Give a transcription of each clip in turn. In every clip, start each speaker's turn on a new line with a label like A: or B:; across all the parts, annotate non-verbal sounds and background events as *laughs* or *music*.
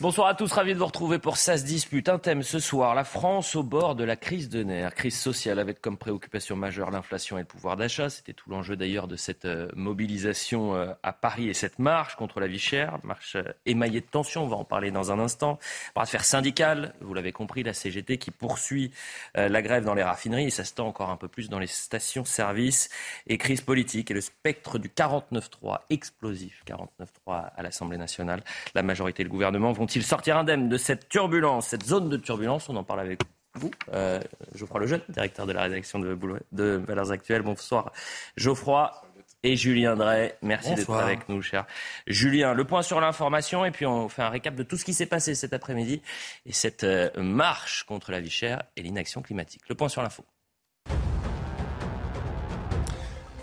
A: Bonsoir à tous, ravi de vous retrouver pour Ça se dispute. Un thème ce soir, la France au bord de la crise de nerfs. Crise sociale avec comme préoccupation majeure l'inflation et le pouvoir d'achat. C'était tout l'enjeu d'ailleurs de cette euh, mobilisation euh, à Paris et cette marche contre la vie chère. Marche euh, émaillée de tensions, on va en parler dans un instant. Bras de fer syndical, vous l'avez compris, la CGT qui poursuit la grève dans les raffineries et ça se tend encore un peu plus dans les stations-service. Et crise politique et le spectre du 49-3 explosif, 49-3 à l'Assemblée nationale. La majorité et le gouvernement vont il sortir indemne de cette turbulence, cette zone de turbulence On en parle avec vous, euh, Geoffroy Lejeune, directeur de la rédaction de, de Valeurs Actuelles. Bonsoir Geoffroy et Julien Drey. Merci d'être avec nous, cher Julien. Le point sur l'information et puis on fait un récap de tout ce qui s'est passé cet après-midi et cette euh, marche contre la vie chère et l'inaction climatique. Le point sur l'info.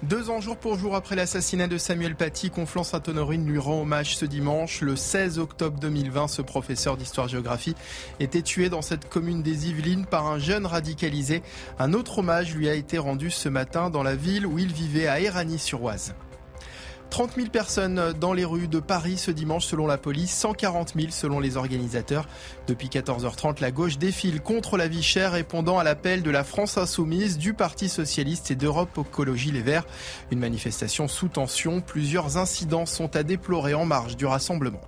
B: Deux ans jour pour jour après l'assassinat de Samuel Paty, Conflans-Sainte-Honorine lui rend hommage ce dimanche. Le 16 octobre 2020, ce professeur d'histoire-géographie était tué dans cette commune des Yvelines par un jeune radicalisé. Un autre hommage lui a été rendu ce matin dans la ville où il vivait à Éragny-sur-Oise. 30 000 personnes dans les rues de Paris ce dimanche selon la police, 140 000 selon les organisateurs. Depuis 14h30, la gauche défile contre la vie chère répondant à l'appel de la France insoumise, du Parti socialiste et d'Europe Écologie Les Verts. Une manifestation sous tension, plusieurs incidents sont à déplorer en marge du rassemblement.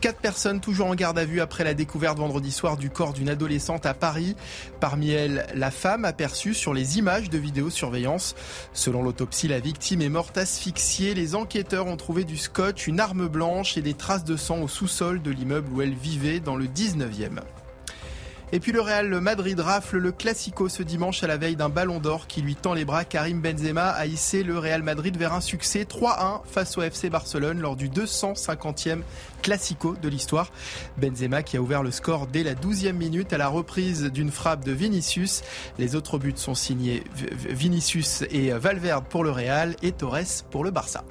B: Quatre personnes toujours en garde à vue après la découverte vendredi soir du corps d'une adolescente à Paris. Parmi elles, la femme aperçue sur les images de vidéosurveillance. Selon l'autopsie, la victime est morte asphyxiée. Les enquêteurs ont trouvé du scotch, une arme blanche et des traces de sang au sous-sol de l'immeuble où elle vivait dans le 19e. Et puis le Real Madrid rafle le Classico ce dimanche à la veille d'un ballon d'or qui lui tend les bras. Karim Benzema a hissé le Real Madrid vers un succès 3-1 face au FC Barcelone lors du 250e Classico de l'histoire. Benzema qui a ouvert le score dès la 12e minute à la reprise d'une frappe de Vinicius. Les autres buts sont signés Vinicius et Valverde pour le Real et Torres pour le Barça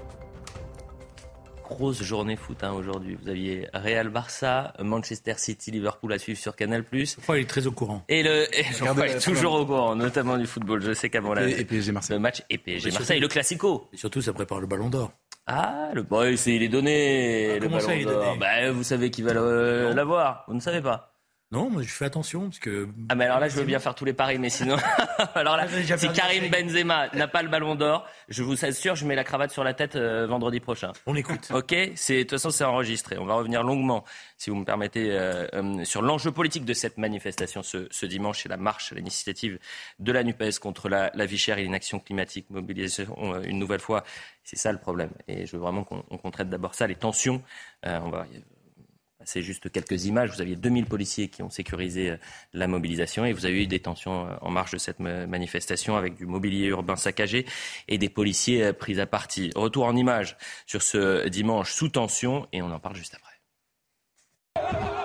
A: grosse journée foot hein, aujourd'hui. Vous aviez Real Barça, Manchester City, Liverpool à suivre sur Canal+.
C: Geoffroy est très au courant.
A: Et le et est toujours au courant, notamment du football. Je sais qu'avant la,
C: et PSG Marseille.
A: le match et PSG Marseille, le Classico.
C: Et surtout, ça prépare le Ballon d'Or.
A: Ah, le bon, c'est il est donné.
C: Ah,
A: le
C: Ballon d'Or.
A: Bah, vous savez qui va l'avoir. Vous ne savez pas.
C: Non, moi je fais attention parce que.
A: Ah mais alors là je veux bien faire tous les paris, mais sinon, *laughs* alors là, si Karim Benzema n'a pas le Ballon d'Or, je vous assure, je mets la cravate sur la tête euh, vendredi prochain.
C: On écoute. *laughs*
A: Ok, c'est de toute façon c'est enregistré. On va revenir longuement, si vous me permettez, euh, euh, sur l'enjeu politique de cette manifestation ce, ce dimanche et la marche, l'initiative de la Nupes contre la, la vie chère et l'inaction climatique, mobilisation une nouvelle fois. C'est ça le problème. Et je veux vraiment qu'on traite d'abord ça, les tensions. on va c'est juste quelques images. Vous aviez 2000 policiers qui ont sécurisé euh, la mobilisation et vous avez eu des tensions euh, en marge de cette manifestation avec du mobilier urbain saccagé et des policiers euh, pris à partie. Retour en images sur ce dimanche sous tension et on en parle juste après.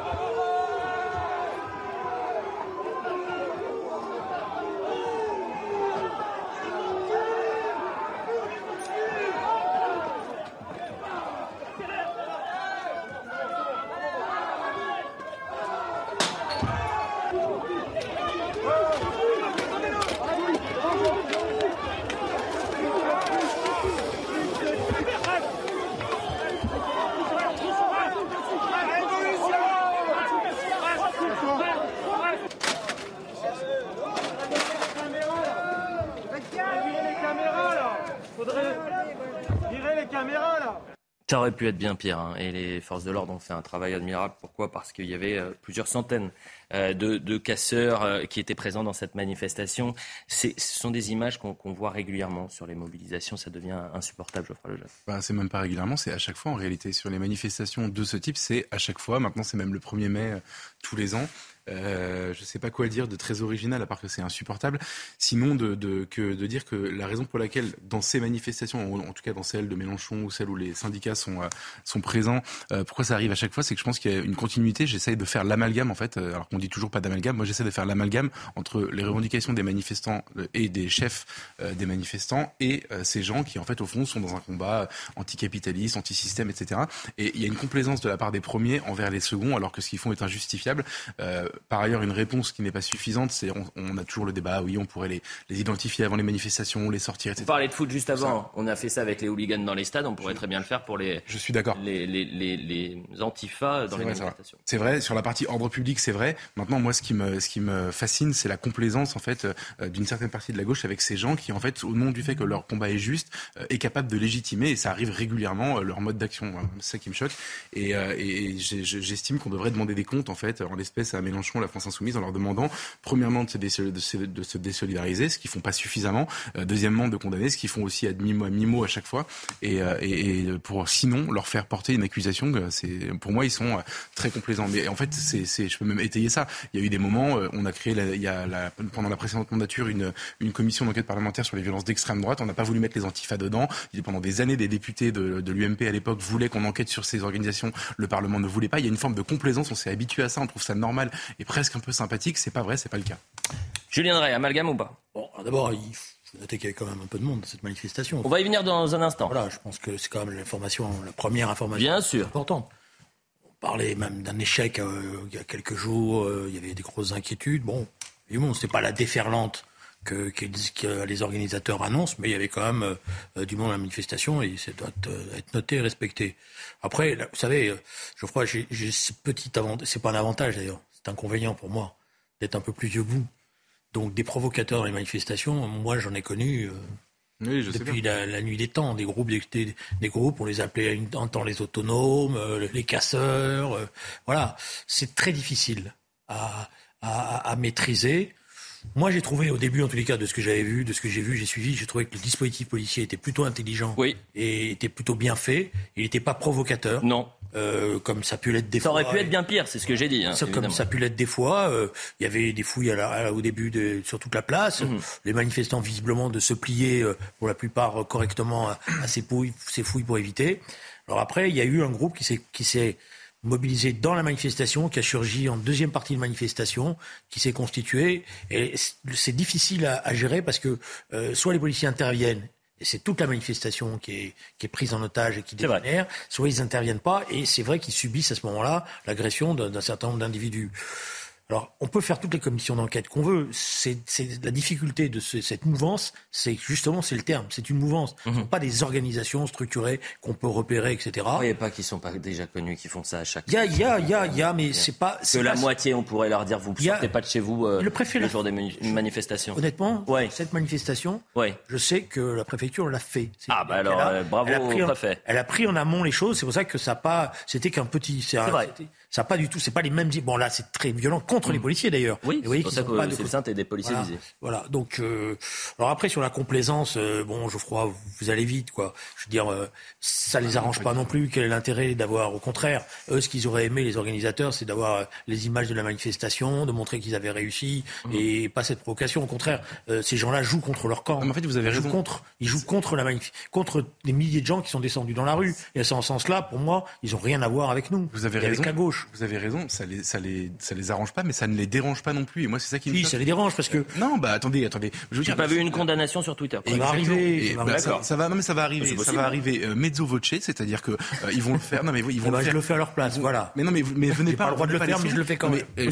A: Ça aurait pu être bien pire. Hein. Et les forces de l'ordre ont fait un travail admirable. Pourquoi? Parce qu'il y avait euh, plusieurs centaines de, de, casseurs qui étaient présents dans cette manifestation. Ce sont des images qu'on voit régulièrement sur les mobilisations. Ça devient insupportable, Geoffroy Lejeune.
D: Bah, c'est même pas régulièrement, c'est à chaque fois en réalité. Sur les manifestations de ce type, c'est à chaque fois. Maintenant, c'est même le 1er mai tous les ans. Euh, je ne sais pas quoi dire de très original, à part que c'est insupportable. Sinon, de, que, de dire que la raison pour laquelle, dans ces manifestations, en, tout cas dans celle de Mélenchon ou celle où les syndicats sont, euh, sont présents, euh, pourquoi ça arrive à chaque fois C'est que je pense qu'il y a une continuité. J'essaye de faire l'amalgame, en fait, alors qu'on dit toujours pas d'amalgame. Moi, j'essaie de faire l'amalgame entre les revendications des manifestants et des chefs des manifestants et ces gens qui, en fait, au fond, sont dans un combat anticapitaliste, anti-système, etc. Et il y a une complaisance de la part des premiers envers les seconds, alors que ce qu'ils font est injustifiable par ailleurs, une réponse qui n'est pas suffisante, c'est on, a toujours le débat, oui, on pourrait les, identifier avant les manifestations, les sortir, etc.
A: On parlait de foot juste avant. On a fait ça avec les hooligans dans les stades. On pourrait très bien le faire pour les.
D: Je suis d'accord.
A: Les, les, les, antifas dans les
D: C'est vrai. Sur la partie ordre public, c'est vrai. Maintenant, moi, ce qui me, ce qui me fascine, c'est la complaisance en fait euh, d'une certaine partie de la gauche avec ces gens qui, en fait, au nom du fait que leur combat est juste, euh, est capable de légitimer et ça arrive régulièrement euh, leur mode d'action. C'est ça qui me choque. Et, j'estime qu'on devrait demander des comptes en fait en l'espèce à Mélenchon la France Insoumise, en leur demandant, premièrement, de se, désolidariser, ce qu'ils font pas suffisamment. Deuxièmement, de condamner, ce qu'ils font aussi à demi-mot à, mi à chaque fois. Et, et, pour sinon leur faire porter une accusation. Pour moi, ils sont euh, très complaisants. Mais en fait, c'est, je peux même étayer ça. Il y a eu des moments, on a créé, il y a la, pendant la précédente mandature, une, une commission d'enquête parlementaire sur les violences d'extrême droite. On n'a pas voulu mettre les antifas dedans. Pendant des années, des députés de, de l'UMP à l'époque voulaient qu'on enquête sur ces organisations. Le Parlement ne voulait pas. Il y a une forme de complaisance. On s'est habitué à ça. On trouve ça normal. Et presque un peu sympathique. C'est pas vrai, c'est pas le cas.
A: Julien Drey, amalgame ou pas?
C: Bon, d'abord, il faut noter qu'il y avait quand même un peu de monde cette manifestation.
A: On va y venir dans un instant.
C: Voilà, je pense que c'est quand même l'information, la première information.
A: Bien sûr.
C: Importante. Parlait même d'un échec euh, il y a quelques jours. Euh, il y avait des grosses inquiétudes. Bon, évidemment, c'était pas la déferlante que, les organisateurs annoncent, mais il y avait quand même euh, du monde à la manifestation et ça doit être noté et respecté. Après, vous savez, je crois j'ai ce petit avantage, c'est pas un avantage d'ailleurs, c'est inconvénient pour moi d'être un peu plus vieux bout. Donc des provocateurs dans les manifestations, moi j'en ai connu depuis la, nuit des temps. Des groupes, des, groupes, on les appelait un temps les autonomes, euh, les casseurs. Euh, voilà, c'est très difficile à, à, maîtriser. Moi, j'ai trouvé au début, en tous les cas, de ce que j'avais vu, de ce que j'ai vu, j'ai suivi, j'ai trouvé que le dispositif policier était plutôt intelligent et était plutôt bien fait. Il n'était pas provocateur.
A: Non.
C: Euh, comme ça a pu l'être des
A: fois. Ça aurait pu être bien pire, c'est ce que j'ai dit. Hein,
C: comme ça a pu l'être des fois. Euh, il y avait des fouilles au début de, sur toute la place. Mhm. Les manifestants, visiblement, de se plier euh, pour la plupart correctement à, ces, fouilles, ces fouilles pour éviter. Alors après, il y a eu un groupe qui s'est mobilisé dans la manifestation, qui a surgi en deuxième partie de manifestation, qui s'est constitué. Et c'est difficile à, gérer parce que soit les policiers interviennent et c'est toute la manifestation qui est, qui est prise en otage et qui dégénère, soit ils n'interviennent pas, et c'est vrai qu'ils subissent à ce moment-là l'agression d'un certain nombre d'individus. Alors, on peut faire toutes les commissions d'enquête qu'on veut. C'est la difficulté de cette mouvance, c'est justement, c'est le terme, c'est une mouvance. Ce ne sont mhm. pas des organisations structurées qu'on peut repérer, etc.
A: Vous ne pas qu'ils ne sont pas déjà connus, qui font ça à chaque
C: Il y a, il y a, il y a, y a, mais c'est pas...
A: Que la moitié, on pourrait leur dire, vous ne sortez pas de chez vous euh, le, préfet le jour des manifestations.
C: Honnêtement, cette manifestation, je sais que la préfecture l'a fait.
A: Ah bah alors, euh, bravo au préfet.
C: elle a pris en amont les choses, c'est pour ça que ça pas... C'était qu'un petit...
A: C'est vrai.
C: Ça pas du tout, c'est pas les mêmes. Bon là, c'est très violent contre les mm. policiers d'ailleurs.
A: Oui, c'est pour ça que c'est sein et des policiers
C: voilà,
A: visés.
C: Voilà. Donc, euh, alors après sur la complaisance, euh, bon, Geoffroy, vous allez vite, quoi. Je veux dire, euh, ça les arrange pas non plus. Quel est l'intérêt d'avoir, au contraire, eux, ce qu'ils auraient aimé les organisateurs, c'est d'avoir les images de la manifestation, de montrer qu'ils avaient réussi mm. et pas cette provocation. Au contraire, ces gens-là jouent contre leur camp.
D: en fait, vous avez
C: ils
D: raison.
C: Jouent contre, ils jouent contre la manif contre des milliers de gens qui sont descendus dans la rue. Et c'est en ce sens-là, pour moi, ils ont rien à voir avec nous.
D: Vous avez raison. Avec la gauche. Vous avez raison ça les, ça les, ça les arrange pas, mais ça ne les dérange pas non plus. Et moi, c'est ça qui
C: me. Oui, ça les dérange parce que.
D: non, bah attendez, attendez.
A: Je n'ai pas vu une condamnation sur Twitter.
C: Il va arriver.
D: Bah, ça, va, non mais ça va arriver. Ça va arriver euh, mezzo voce, c'est-à-dire que euh, ils vont le faire. Non mais ils vont
C: eh
D: le
C: ben,
D: faire.
C: Je le fais à leur place, voilà.
D: Mais non mais mais venez pas.
C: pas le droit de le faire, mais je le fais quand même. Euh,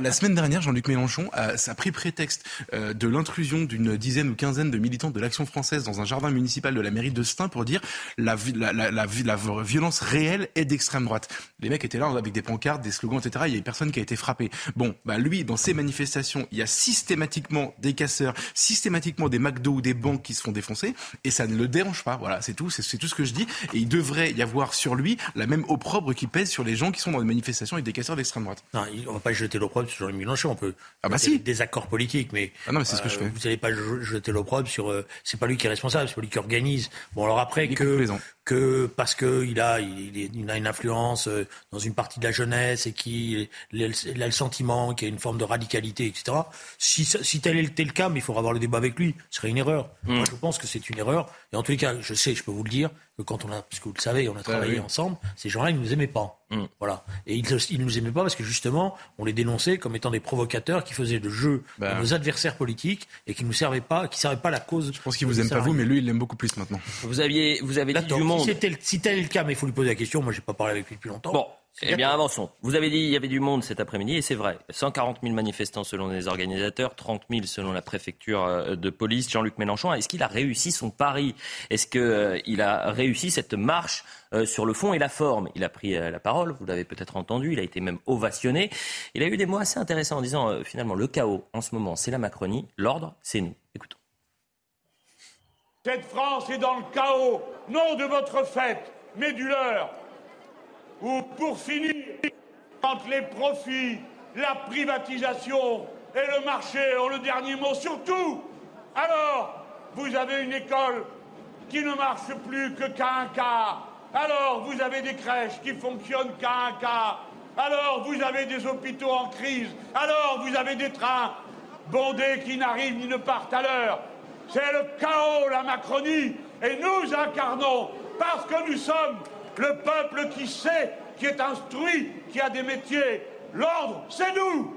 D: la semaine dernière, Jean-Luc Mélenchon a, a, pris prétexte de l'intrusion d'une dizaine ou quinzaine de militants de l'Action française dans un jardin municipal de la mairie de Stein pour dire la, la, la, la, violence réelle est d'extrême droite. Les mecs étaient là avec des pancartes, des slogans, etc. Il y a personne qui a été frappé. Bon, bah lui, dans ces manifestations, il y a systématiquement des casseurs, systématiquement des McDo ou des banques qui se font défoncer, et ça ne le dérange pas. Voilà, c'est tout, c'est tout ce que je dis. Et il devrait y avoir sur lui la même opprobre qui pèse sur les gens qui sont dans des manifestations et des casseurs d'extrême droite.
C: Non, on va pas jeter l'opprobre sur Jean Mélenchon. On peut
D: ah bah si.
C: des accords politiques, mais
D: ah non, mais c'est ce que je fais.
C: Vous n'allez pas jeter l'opprobre sur. Euh, c'est pas lui qui est responsable, c'est pas lui qui organise. Bon, alors après que que parce qu'il a, il, a une influence euh, dans une partie de la jeunesse et qu'il a le sentiment qu'il y a une forme de radicalité, etc. Si, si tel était le cas, mais il faudra avoir le débat avec lui, ce serait une erreur. Mm. Moi, je pense que c'est une erreur. Et en tous les cas, je sais, je peux vous le dire, que quand on a, parce que vous le savez, on a travaillé ensemble, ces gens-là, ils ne nous aimaient pas. Mm. Voilà. Et ils ne nous aimaient pas parce que justement, on les dénonçait comme étant des provocateurs qui faisaient le jeu bah. de nos adversaires politiques et qui ne nous servaient pas, qui servaient pas la cause.
D: Je pense qu'ils vous aiment pas vous, mais lui, il l'aime beaucoup plus maintenant.
A: Vous aviez, vous avez dit du monde.
C: Si, tel, si tel est le cas, mais il faut lui poser la question. Moi, j'ai pas parlé avec lui depuis longtemps.
A: Bon. Eh bien, avançons. Vous avez dit qu'il y avait du monde cet après-midi, et c'est vrai. 140 000 manifestants selon les organisateurs, 30 000 selon la préfecture euh, de police. Jean-Luc Mélenchon, est-ce qu'il a réussi son pari? Est-ce qu'il euh, a réussi cette marche euh, sur le fond et la forme? Il a pris la parole, vous l'avez peut-être entendu, il a été même ovationné. Il a eu des mots assez intéressants en disant, finalement, le chaos en ce moment, c'est la Macronie, l'ordre, c'est nous. Écoutons.
E: Cette France est dans le chaos, non de votre fête, mais du leur ou pour finir, quand les profits, la privatisation et le marché ont le dernier mot sur tout, alors vous avez une école qui ne marche plus que qu'à un quart. Alors vous avez des crèches qui fonctionnent qu'à un quart. Alors vous avez des hôpitaux en crise. Alors vous avez des trains bondés qui n'arrivent ni ne partent à l'heure. C'est le chaos, la Macronie. Et nous incarnons, parce que nous sommes le peuple qui sait, qui est instruit, qui a des métiers. L'ordre, c'est nous.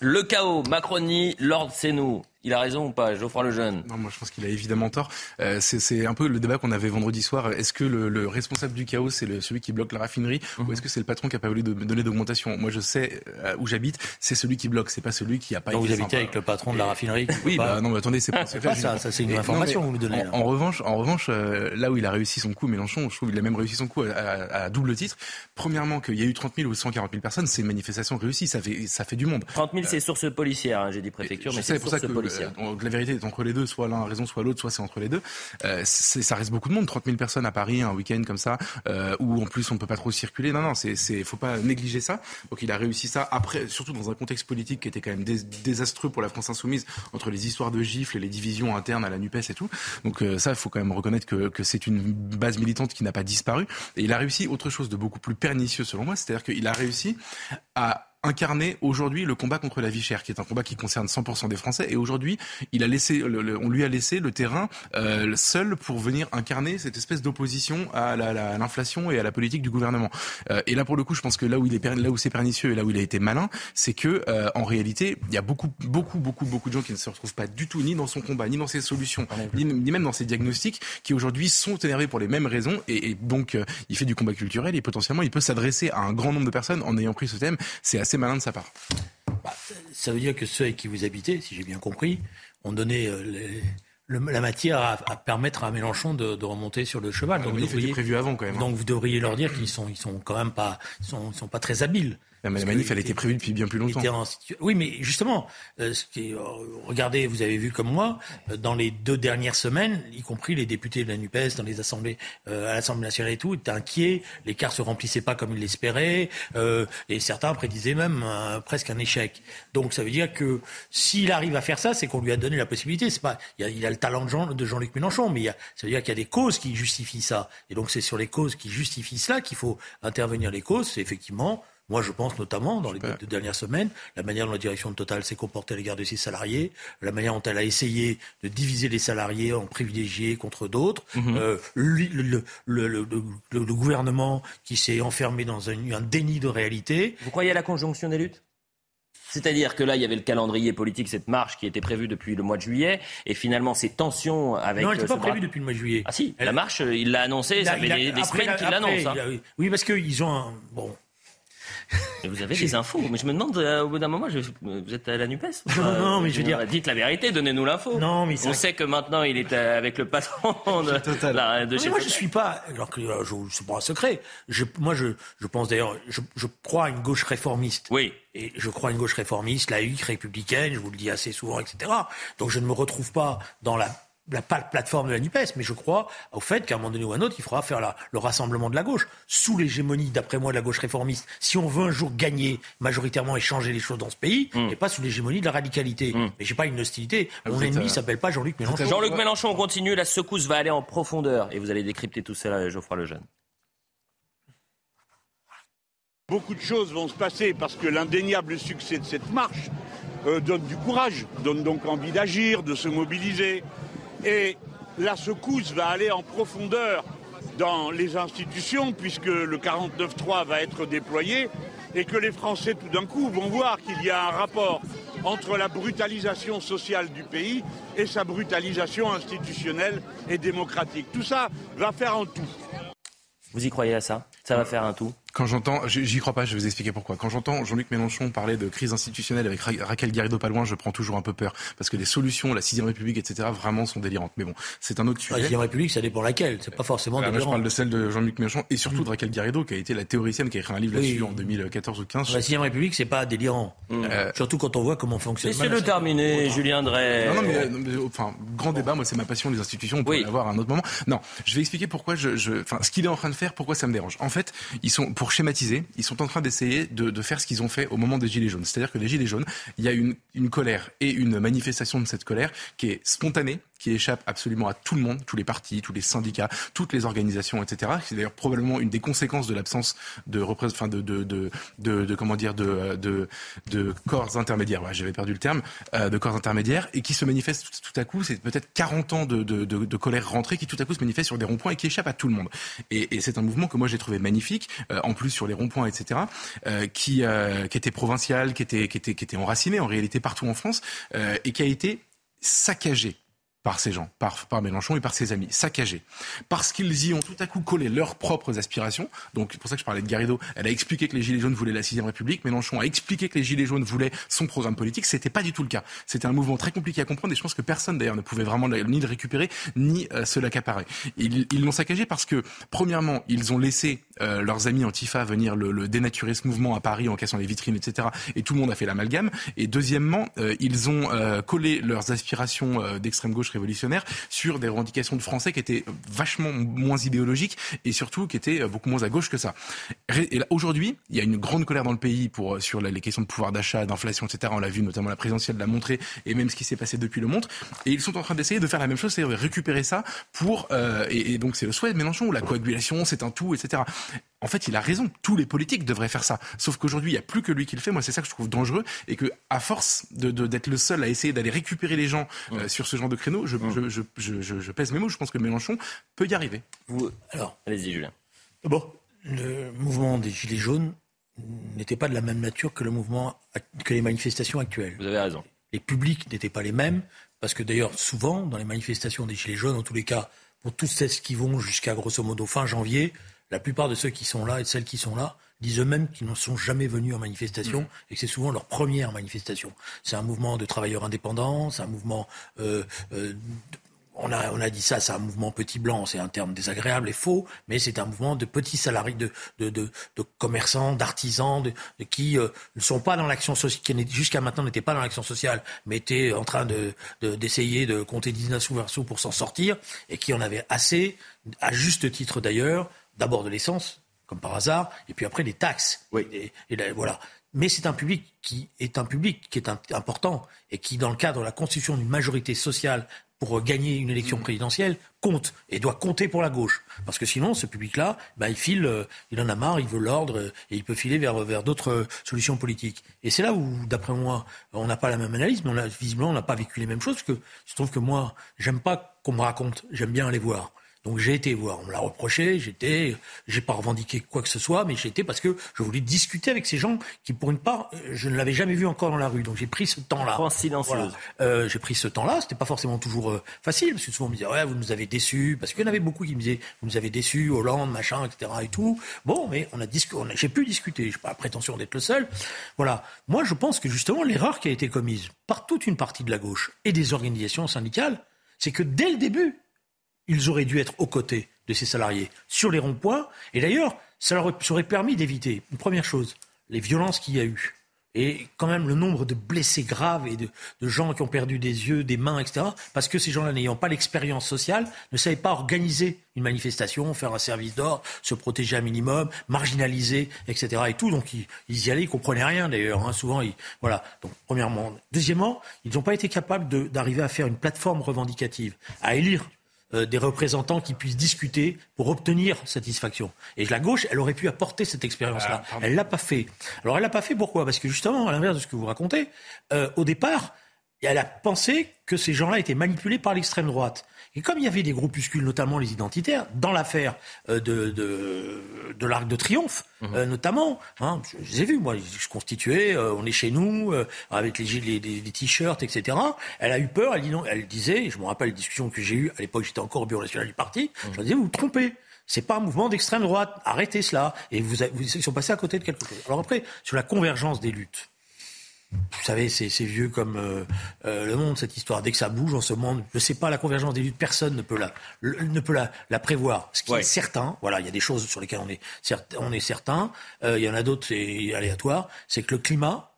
A: Le chaos, Macronie, l'ordre, c'est nous. Il a raison ou pas, Geoffroy Lejeune?
D: Non, moi je pense qu'il a évidemment tort. Euh, c'est un peu le débat qu'on avait vendredi soir. Est-ce que le, responsable du chaos, c'est celui qui bloque la raffinerie ou mhm. est-ce que c'est le patron qui a pas voulu de, donner d'augmentation? Moi je sais euh, où j'habite, c'est celui qui bloque, c'est pas celui qui a pas
C: Donc vous habitez avec le patron de la raffinerie *laughs*
D: Oui, bah, non mais attendez, c'est pas,
C: pas ça, ça c'est une information que vous nous donnez.
D: En, revanche, en revanche euh, là où il a réussi son coup, Mélenchon, je trouve qu'il a même réussi son coup à, double titre. Premièrement, qu'il y a eu 30 000 ou 140 000 personnes, c'est une manifestation réussie, ça fait, ça fait du monde.
A: 30 000, c'est source policière, hein, j'ai dit préfecture, mais c'est source policière.
D: la vérité entre les deux, soit l'un a raison, soit l'autre, soit c'est entre les deux. Euh, ça reste beaucoup de monde, 30 000 personnes à Paris un week-end comme ça, euh, où en plus on peut pas trop circuler. Non, non, c'est, c'est, faut pas négliger ça. Donc il a réussi ça après, surtout dans un contexte politique qui était quand même désastreux pour la France insoumise entre les histoires de gifles et les divisions internes à la Nupes et tout. Donc euh, ça, il faut quand même reconnaître que, que c'est une base militante qui n'a pas disparu. Et il a réussi autre chose de beaucoup plus pernicieux selon moi, c'est-à-dire qu'il a réussi à incarner aujourd'hui le combat contre la vie chère, qui est un combat qui concerne 100% des Français. Et aujourd'hui, il a laissé, on lui a laissé le terrain euh, seul pour venir incarner cette espèce d'opposition à l'inflation et à la politique du gouvernement. Euh, et là, pour le coup, je pense que là où il est là où c'est pernicieux et là où il a été malin, c'est que euh, en réalité, il y a beaucoup, beaucoup, beaucoup, beaucoup de gens qui ne se retrouvent pas du tout ni dans son combat, ni dans ses solutions, ni, même dans ses diagnostics, qui aujourd'hui sont énervés pour les mêmes raisons. Et, et donc, euh, il fait du combat culturel et potentiellement, il peut s'adresser à un grand nombre de personnes en ayant pris ce thème. C'est assez malin de sa part.
C: Bah, ça veut dire que ceux avec qui vous habitez, si j'ai bien compris, ont donné euh, la matière à, permettre à Mélenchon de, remonter sur le cheval.
D: donc, vous prévu avant quand même. Hein.
C: Donc vous devriez leur dire qu'ils sont, ils sont quand même pas, sont, sont pas très habiles.
D: La manif, elle était prévue depuis bien plus longtemps.
C: Oui, mais justement, euh, ce qui euh, regardez, vous avez vu comme moi, euh, dans les deux dernières semaines, y compris les députés de la NUPES, dans les assemblées, à l'Assemblée nationale et tout, étaient inquiets. Les cartes se remplissaient pas comme ils l'espéraient, et certains prédisaient même presque un échec. Donc ça veut dire que s'il arrive à faire ça, c'est qu'on lui a donné la possibilité. C'est pas, il a, il a, le talent de, Jean, de Jean-Luc Mélenchon, mais il y a, ça veut dire qu'il y a des causes qui justifient ça. Et donc c'est sur les causes qui justifient cela qu'il faut intervenir. Les causes, c'est effectivement moi, je pense notamment, dans les deux dernières semaines, la manière dont la direction de Total s'est comportée à l'égard de ses salariés, la manière dont elle a essayé de diviser les salariés en privilégiés contre d'autres, mhm. euh, le, le, gouvernement qui s'est enfermé dans un, un déni de réalité.
A: Vous croyez à la conjonction des luttes? C'est-à-dire que là, il y avait le calendrier politique, cette marche qui était prévue depuis le mois de juillet, et finalement ces tensions avec.
C: Non, elle n'était pas prévue depuis le mois de juillet.
A: Ah si, la marche, il l'a annoncé, ça fait des, semaines qu'il l'annonce. Hein.
C: Oui, parce qu'ils ont un. Bon, *laughs*
A: vous avez des infos. Mais je me demande, euh, au bout d'un moment, vous êtes à la NUPES
C: Non, non, mais je veux dire.
A: Dites la vérité, donnez-nous l'info.
C: Non, mais
A: On sait que maintenant, il est euh, avec le patron *laughs* de,
C: la, de mais Moi, je suis pas. Alors que euh, je, c'est pas un secret. Je, moi, je, je pense d'ailleurs, je, je crois à une gauche réformiste.
A: Oui.
C: Et je crois à une gauche réformiste, laïque, républicaine, je vous le dis assez souvent, etc. Donc je ne me retrouve pas dans la la plateforme de la NUPES, mais je crois au fait qu'à un moment donné ou à un autre, il faudra faire la, le rassemblement de la gauche, sous l'hégémonie, d'après moi, de la gauche réformiste, si on veut un jour gagner majoritairement et changer les choses dans ce pays, mm. et pas sous l'hégémonie de la radicalité. Mm. Mais j'ai pas une hostilité. Ah, Mon ennemi ne s'appelle pas Jean-Luc Mélenchon.
A: Jean-Luc Mélenchon, on continue, la secousse va aller en profondeur, et vous allez décrypter tout cela, Geoffroy Lejeune.
E: Beaucoup de choses vont se passer parce que l'indéniable succès de cette marche euh, donne du courage, donne donc envie d'agir, de se mobiliser. Et la secousse va aller en profondeur dans les institutions, puisque le 49.3 va être déployé, et que les Français, tout d'un coup, vont voir qu'il y a un rapport entre la brutalisation sociale du pays et sa brutalisation institutionnelle et démocratique. Tout ça va faire un tout.
A: Vous y croyez à ça? Ça va faire un tout?
D: Quand j'entends, j'y crois pas, je vais vous expliquer pourquoi. Quand j'entends Jean-Luc Mélenchon parler de crise institutionnelle avec Raquel Garrido pas loin, je prends toujours un peu peur. Parce que les solutions, la 6 République, etc., vraiment sont délirantes. Mais bon, c'est un autre sujet.
C: La 6 République, ça dépend laquelle. C'est pas forcément
D: délirant. je parle de celle de Jean-Luc Mélenchon et surtout de Raquel Garrido, qui a été la théoricienne, qui a écrit un livre là-dessus en 2014 ou 15.
C: La 6 République, c'est pas délirant. Euh, surtout quand on voit comment fonctionne.
A: Laissez-le terminer, Julien Drey.
D: Non, non, mais, enfin, grand débat. Moi, c'est ma passion, les institutions. On peut avoir à un autre moment. Non, je vais expliquer pourquoi je, je enfin, ce qu'il est en train de faire, pourquoi ça me dérange. En fait, ils sont, pour schématiser, ils sont en train d'essayer de, faire ce qu'ils ont fait au moment des Gilets jaunes. C'est-à-dire que les Gilets jaunes, il y a une, une colère et une manifestation de cette colère qui est spontanée, qui échappe absolument à tout le monde, tous les partis, tous les syndicats, toutes les organisations, etc. C'est d'ailleurs probablement une des conséquences de l'absence de, enfin de, de, de, de, comment dire de, de, corps intermédiaires. J'avais perdu le terme euh, de corps intermédiaires et qui se manifeste tout, à coup. C'est peut-être 40 ans de, colère rentrée qui tout à coup se manifeste sur des ronds-points et qui échappe à tout le monde. Et, et c'est un mouvement que moi j'ai trouvé magnifique, euh, en plus sur les ronds-points, etc. Euh, qui, euh, qui était provincial, qui était, qui était, qui était enraciné en réalité partout en France euh, et qui a été saccagé par ces gens, par, par Mélenchon et par ses amis, saccagés. Parce qu'ils y ont tout à coup collé leurs propres aspirations. Donc, c'est pour ça que je parlais de Garrido. Elle a expliqué que les Gilets jaunes voulaient la sixième République. Mélenchon a expliqué que les Gilets jaunes voulaient son programme politique. C'était pas du tout le cas. C'était un mouvement très compliqué à comprendre et je pense que personne d'ailleurs ne pouvait vraiment ni le récupérer, ni euh, se l'accaparer. Ils l'ont saccagé parce que, premièrement, ils ont laissé euh, leurs amis Antifa venir le, le, dénaturer ce mouvement à Paris en cassant les vitrines, etc. Et tout le monde a fait l'amalgame. Et deuxièmement, euh, ils ont collé leurs aspirations d'extrême gauche révolutionnaire sur des revendications de Français qui étaient vachement moins idéologiques et surtout qui étaient beaucoup moins à gauche que ça. Et aujourd'hui, il y a une grande colère dans le pays pour euh, sur les questions de pouvoir d'achat, d'inflation, etc. On l'a vu notamment la présidentielle l'a montré et même ce qui s'est passé depuis le montre. Et ils sont en train d'essayer de faire la même chose, c'est-à-dire récupérer ça pour euh, et, et, donc c'est le souhait de Mélenchon, la coagulation, c'est un tout, etc. En fait, il a raison. Tous les politiques devraient faire ça. Sauf qu'aujourd'hui, il n'y a plus que lui qui le fait. Moi, c'est ça que je trouve dangereux. Et que, à force de, d'être le seul à essayer d'aller récupérer les gens euh, sur ce genre de créneau, je, je, je, je, pèse mes mots. Je pense que Mélenchon peut y arriver.
A: Vous... Alors, allez-y, Julien.
C: Bon, le mouvement des Gilets jaunes n'était pas de la même nature que le mouvement, que les manifestations actuelles.
A: Vous avez raison.
C: Les publics n'étaient pas les mêmes. Parce que d'ailleurs, souvent, dans les manifestations des Gilets jaunes, en tous les cas, pour tous celles qui vont jusqu'à grosso modo fin janvier, la plupart de ceux qui sont là et de celles qui sont là disent eux-mêmes qu'ils ne sont jamais venus en manifestation mmh. et que c'est souvent leur première manifestation. C'est un mouvement de travailleurs indépendants, c'est un mouvement euh, euh, on a, on a dit ça, c'est un mouvement petit blanc, c'est un terme désagréable et faux, mais c'est un mouvement de petits salariés, de, de, de, de commerçants, d'artisans, de, qui euh, ne sont pas dans l'action sociale, qui jusqu'à maintenant n'étaient pas dans l'action sociale, mais étaient en train de, d'essayer de, compter 19 sous pour s'en sortir, et qui en avaient assez, à juste titre d'ailleurs, d'abord de l'essence, comme par hasard, et puis après des taxes.
A: Oui.
C: Et, voilà. Mais c'est un public qui est un public qui est important et qui, dans le cadre de la constitution d'une majorité sociale pour gagner une élection présidentielle, compte et doit compter pour la gauche. Parce que sinon, ce public-là, bah, il file, euh, il en a marre, il veut l'ordre et il peut filer vers, vers d'autres euh, solutions politiques. Et c'est là où, d'après moi, on n'a pas la même analyse, mais visiblement, on n'a pas vécu les mêmes choses. Parce que je trouve que moi, j'aime pas qu'on me raconte, j'aime bien aller voir. Donc j'ai été voir, on me l'a reproché, j'étais, j'ai pas revendiqué quoi que ce soit, mais j'ai été parce que je voulais discuter avec ces gens qui, pour une part, je ne l'avais jamais vu encore dans la rue. Donc j'ai pris ce temps-là.
A: France silencieuse.
C: Euh, j'ai pris ce temps-là. C'était pas forcément toujours euh, facile parce que souvent on me disait ouais vous nous avez déçus parce qu'il y en avait beaucoup qui me disaient vous nous avez déçus, Hollande, machin, etc. et tout. Bon, mais on a discuté, j'ai pu discuter. J'ai pas la prétention d'être le seul. Voilà. Moi, je pense que justement l'erreur qui a été commise par toute une partie de la gauche et des organisations syndicales, c'est que dès le début ils auraient dû être aux côtés de ces salariés sur les ronds-points. Et d'ailleurs, ça leur aurait permis d'éviter, une première chose, les violences qu'il y a eu. Et quand même le nombre de blessés graves et de, gens qui ont perdu des yeux, des mains, etc. Parce que ces gens-là, n'ayant pas l'expérience sociale, ne savaient pas organiser une manifestation, faire un service d'ordre, se protéger un minimum, marginaliser, etc. Et tout. Donc ils, y allaient, ils comprenaient rien d'ailleurs. Hein. Souvent, ils, voilà. Donc premièrement, deuxièmement, ils n'ont pas été capables d'arriver à faire une plateforme revendicative, à élire euh, des représentants qui puissent discuter pour obtenir satisfaction. Et la gauche, elle aurait pu apporter cette expérience-là. Elle ah, elle l'a pas fait. Alors elle l'a pas fait pourquoi? Parce que justement, à l'inverse de ce que vous racontez, euh, au départ, elle a pensé que ces gens-là étaient manipulés par l'extrême droite. Et comme il y avait des groupuscules, notamment les identitaires, dans l'affaire euh, de, de, de l'Arc de Triomphe, mhm. euh, notamment, hein, je, les ai vus, moi, je constituais, euh, on est chez nous, avec les, les, les, t-shirts, etc. Elle a eu peur, elle, dit non, elle disait, je me rappelle les discussions que j'ai eues, à l'époque j'étais encore au bureau national du parti, mhm. je disais, vous vous trompez. C'est pas un mouvement d'extrême droite. Arrêtez cela. Et vous, vous, ils sont passés à côté de quelque chose. Alors après, sur la convergence des luttes, vous savez, c'est vieux comme euh, euh, le monde, cette histoire. Dès que ça bouge, on se demande, je ne sais pas, la convergence des luttes, personne ne peut la, ne peut la, prévoir. Ce qui est certain, voilà, il y a des choses sur lesquelles on est, on est certain, euh, il y en a d'autres, c'est aléatoire, c'est que le climat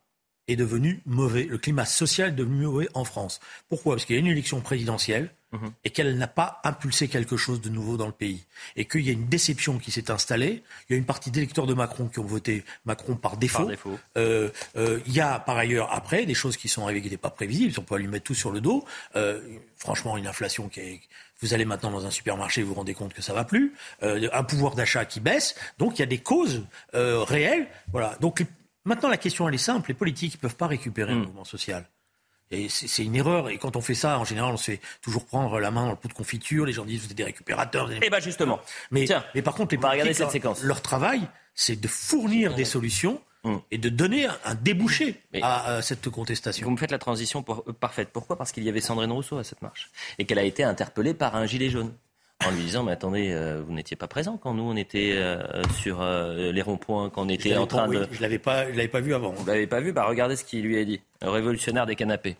C: est devenu mauvais, le climat social est devenu mauvais en France. Pourquoi? Parce qu'il y a une élection présidentielle, Mhm. et qu'elle n'a pas impulsé quelque chose de nouveau dans le pays. Et qu'il y a une déception qui s'est installée. Il y a une partie d'électeurs de Macron qui ont voté Macron par défaut. Euh, euh, il y a par ailleurs, après, des choses qui sont arrivées qui n'étaient pas prévisibles. On peut lui mettre tout sur le dos. Euh, franchement, une inflation qui est... Vous allez maintenant dans un supermarché, vous vous rendez compte que ça va plus. un pouvoir d'achat qui baisse. Donc il y a des causes réelles. Voilà. Donc maintenant, la question, elle est simple. Les politiques ne peuvent pas récupérer un mm. mouvement social. Et c'est une erreur. Et quand on fait ça, en général, on se fait toujours prendre la main dans le pot de confiture. Les gens disent vous êtes des récupérateurs.
A: Et eh ben justement.
C: Mais, mais par contre, les
A: regarder cette séquence.
C: Leur travail, c'est de fournir des solutions hum. et de donner un débouché à, cette contestation.
A: Vous me faites la transition euh, parfaite. Pourquoi? Parce qu'il y avait Sandrine Rousseau à cette marche et qu'elle a été interpellée par un gilet jaune en lui disant mais attendez euh, vous n'étiez pas présent quand nous on était euh, sur les ronds-points quand on était en train de
C: je l'avais pas je l'avais pas vu avant.
A: Vous l'avez pas vu? Bah regardez ce qu'il lui a dit. Révolutionnaire des canapés.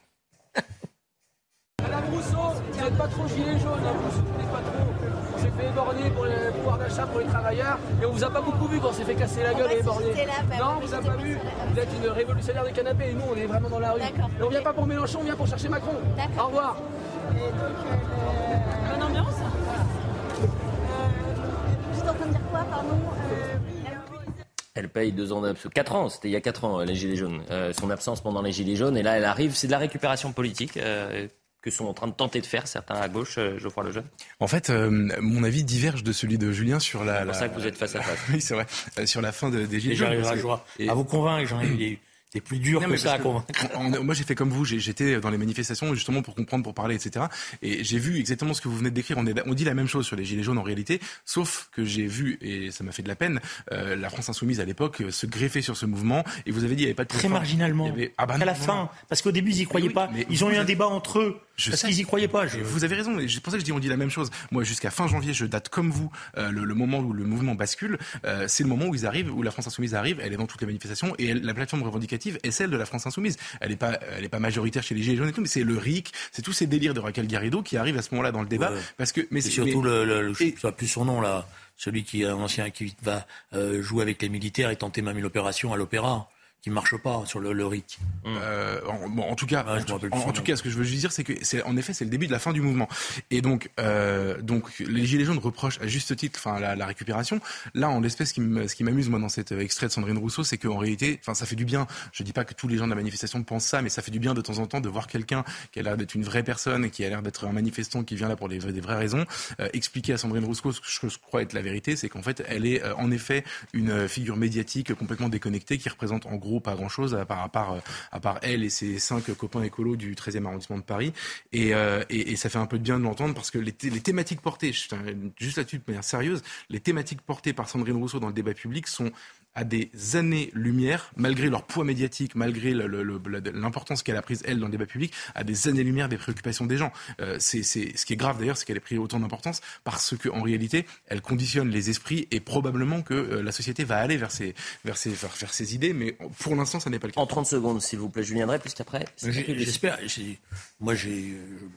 F: Madame Rousseau vous n'êtes pas trop gilet jaune hein, vous soutenez pas trop. On s'est fait éborner pour le pouvoir d'achat pour les travailleurs et on vous a pas beaucoup vu quand on s'est fait casser la gueule et éborner
G: bah
F: non on vous a pas vu? vous êtes une révolutionnaire des canapés et nous on est vraiment dans la rue. Et on vient pas pour Mélenchon on vient pour chercher Macron. Au revoir. Et donc
G: euh, bonne ambiance en train de dire quoi, pardon euh,
A: elle paye deux ans d'absence. Quatre ans, c'était il y a quatre ans, les Gilets jaunes. Euh, son absence pendant les Gilets jaunes. Et là, elle arrive. C'est de la récupération politique. Euh, que sont en train de tenter de faire certains à gauche, Geoffroy Lejeune
D: En fait, mon avis diverge de celui de Julien sur la.
A: C'est pour ça que vous êtes face à face. *laughs*
D: oui, c'est vrai. sur la fin des Gilets jaunes.
C: À vous convaincre, Jean-Yves. C'est plus dur que ça à convaincre.
D: moi, j'ai fait comme vous. J'étais dans les manifestations justement pour comprendre, pour parler, etc. Et j'ai vu exactement ce que vous venez de décrire. On, est, on dit la même chose sur les gilets jaunes en réalité, sauf que j'ai vu et ça m'a fait de la peine euh, la France insoumise à l'époque se greffer sur ce mouvement. Et vous avez dit il n'y avait pas de
C: très marginalement. Ah bah à la fin, parce qu'au début ils y croyaient pas. Mais ils ont eu un débat entre eux. Je parce qu'ils y croyaient pas.
D: Vous avez raison. C'est pour ça que je dis on dit la même chose. Moi, jusqu'à fin janvier, je date comme vous euh, le, moment où le mouvement bascule. Euh, c'est le moment où ils arrivent, où la France insoumise arrive. Elle est dans toutes les manifestations et la plateforme revendicative est celle de la France insoumise. Elle n'est pas, elle est pas majoritaire chez les Gilets jaunes et tout, mais c'est le RIC, c'est tous ces délires de Raquel Garrido qui arrivent à ce moment-là dans le débat. Parce que,
C: mais c'est surtout le, le, le plus son nom là, celui qui est un ancien qui va euh, jouer avec les militaires et tenter même une opération à l'opéra qui marche pas sur le, le RIC.
D: Euh, en, bon, en tout cas, en, tout cas, ce que je veux juste dire, c'est que c'est en effet c'est le début de la fin du mouvement. Et donc, euh, donc les gilets jaunes reprochent à juste titre, enfin la, la, récupération. Là, en l'espèce, ce qui m'amuse moi dans cet extrait de Sandrine Rousseau, c'est qu'en réalité, enfin ça fait du bien. Je dis pas que tous les gens de la manifestation pensent ça, mais ça fait du bien de temps en temps de voir quelqu'un qui a l'air d'être une vraie personne, qui a l'air d'être un manifestant qui vient là pour des, des vraies raisons, euh, expliquer à Sandrine Rousseau ce que je crois être la vérité, c'est qu'en fait, elle est euh, en effet une figure médiatique complètement déconnectée qui représente en gros pas grand-chose, à part, à, part, à part elle et ses cinq copains écolos du 13e arrondissement de Paris. Et, et, ça fait un peu de bien de l'entendre parce que les, les thématiques portées, juste là-dessus de manière sérieuse, les thématiques portées par Sandrine Rousseau dans le débat public sont à des années-lumière, malgré leur poids médiatique, malgré l'importance qu'elle a prise, elle, dans le débat public, à des années-lumière des préoccupations des gens. Euh, c'est, ce qui est grave d'ailleurs, c'est qu'elle ait pris autant d'importance parce qu'en réalité, elle conditionne les esprits et probablement que euh, la société va aller vers ces, vers, ces, vers, ces idées, mais pour l'instant, ça n'est pas le cas.
A: En 30 secondes, s'il vous plaît, Julien Drey, puisqu'après...
C: J'espère. Moi, j'ai,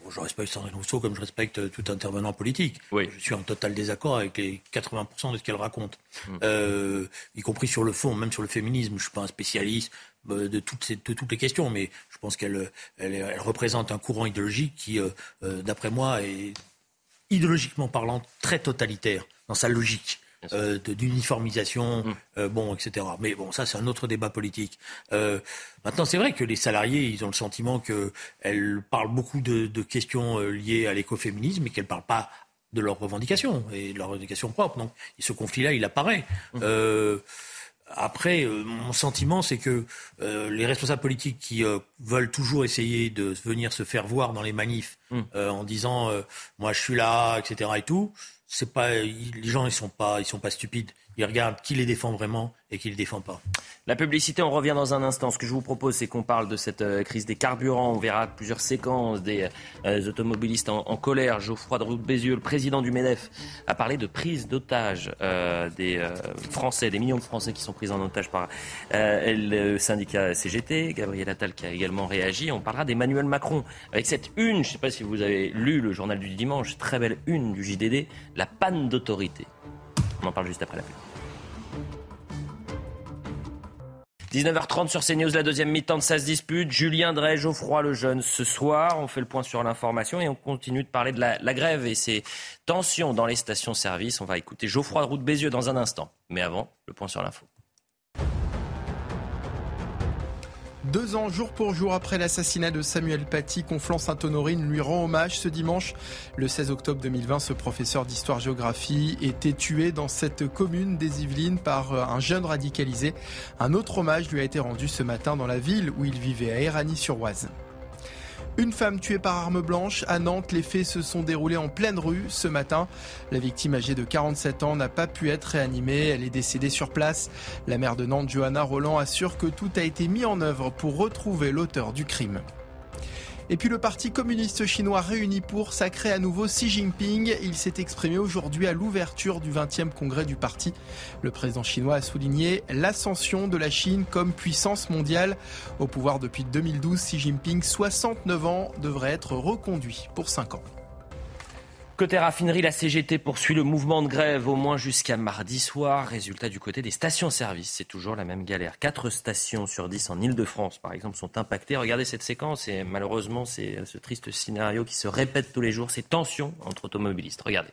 C: je respecte Sandrine Rousseau comme je respecte tout intervenant politique.
A: Oui.
C: Je suis en total désaccord avec les 80% de ce qu'elle raconte, hum. euh, y compris sur le fond, même sur le féminisme. Je ne suis pas un spécialiste euh, de toutes, ces, toutes les questions, mais je pense qu'elle elle, représente un courant idéologique qui, euh, euh, d'après moi, est idéologiquement parlant très totalitaire dans sa logique. d'uniformisation, mmh. bon, etc. Mais bon, ça c'est un autre débat politique. maintenant, c'est vrai que les salariés, ils ont le sentiment qu'elle parle beaucoup de, questions liées à l'écoféminisme, mais qu'elle ne parle pas de leurs revendications et de leurs revendications propres. Donc, ce conflit-là, il apparaît. Après, euh, mon sentiment, c'est que euh, les responsables politiques qui euh, veulent toujours essayer de venir se faire voir dans les manifs hmm. en disant moi je suis là, etc. et tout, c'est pas les gens ils sont pas ils sont pas stupides. Ils regardent qui les défend vraiment et qui ne les défend pas.
A: La publicité, on revient dans un instant. Ce que je vous propose, c'est qu'on parle de cette euh, crise des carburants. On verra plusieurs séquences des euh, automobilistes en, colère. Geoffroy de Bézieux, le président du MEDEF, a parlé de prise d'otage euh, des Français, des millions de Français qui sont pris en otage par le syndicat CGT. Gabriel Attal qui a également réagi. On parlera d'Emmanuel Macron avec cette une. Je ne sais pas si vous avez lu le journal du dimanche, très belle une du JDD, la panne d'autorité. On en parle juste après la pub. 19h30 sur CNews, la deuxième mi-temps de sa dispute. Julien Drey, Geoffroy le jeune ce soir. On fait le point sur l'information et on continue de parler de la, grève et ses tensions dans les stations-service. On va écouter Geoffroy de Route Bézieux dans un instant. Mais avant, le point sur l'info.
B: Deux ans jour pour jour après l'assassinat de Samuel Paty, Conflans-Sainte-Honorine lui rend hommage ce dimanche. Le 16 octobre 2020, ce professeur d'histoire-géographie était tué dans cette commune des Yvelines par un jeune radicalisé. Un autre hommage lui a été rendu ce matin dans la ville où il vivait, à Éragny-sur-Oise. Une femme tuée par arme blanche à Nantes. Les faits se sont déroulés en pleine rue ce matin. La victime âgée de 47 ans n'a pas pu être réanimée. Elle est décédée sur place. La mère de Nantes, Johanna Roland, assure que tout a été mis en œuvre pour retrouver l'auteur du crime. Et puis le Parti communiste chinois réuni pour sacrer à nouveau Xi Jinping. Il s'est exprimé aujourd'hui à l'ouverture du 20e congrès du parti. Le président chinois a souligné l'ascension de la Chine comme puissance mondiale. Au pouvoir depuis 2012, Xi Jinping, 69 ans, devrait être reconduit pour 5 ans.
A: Côté raffinerie, la CGT poursuit le mouvement de grève au moins jusqu'à mardi soir. Résultat du côté des stations-service, c'est toujours la même galère. Quatre stations sur dix en Ile-de-France, par exemple, sont impactées. Regardez cette séquence et malheureusement, c'est ce triste scénario qui se répète tous les jours, ces tensions entre automobilistes. Regardez.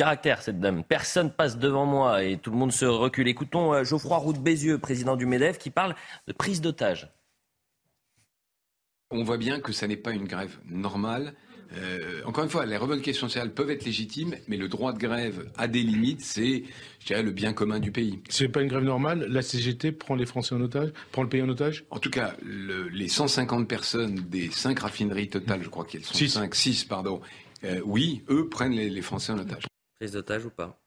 A: Caractère, cette dame. Personne passe devant moi et tout le monde se recule. Écoutons euh, Geoffroy Roux Bézieux, président du MEDEF, qui parle de prise d'otage.
H: On voit bien que ça n'est pas une grève normale. Euh, encore une fois, les revendications sociales peuvent être légitimes, mais le droit de grève a des limites. C'est, je dirais, le bien commun du pays.
I: C'est pas une grève normale. La CGT prend les Français en otage, prend le pays en otage?
H: En tout cas, les 150 personnes des 5 raffineries totales, je crois qu'elles sont 5, 6, pardon. Euh, oui, eux prennent les, les Français en otage.
A: Prise d'otage ou pas?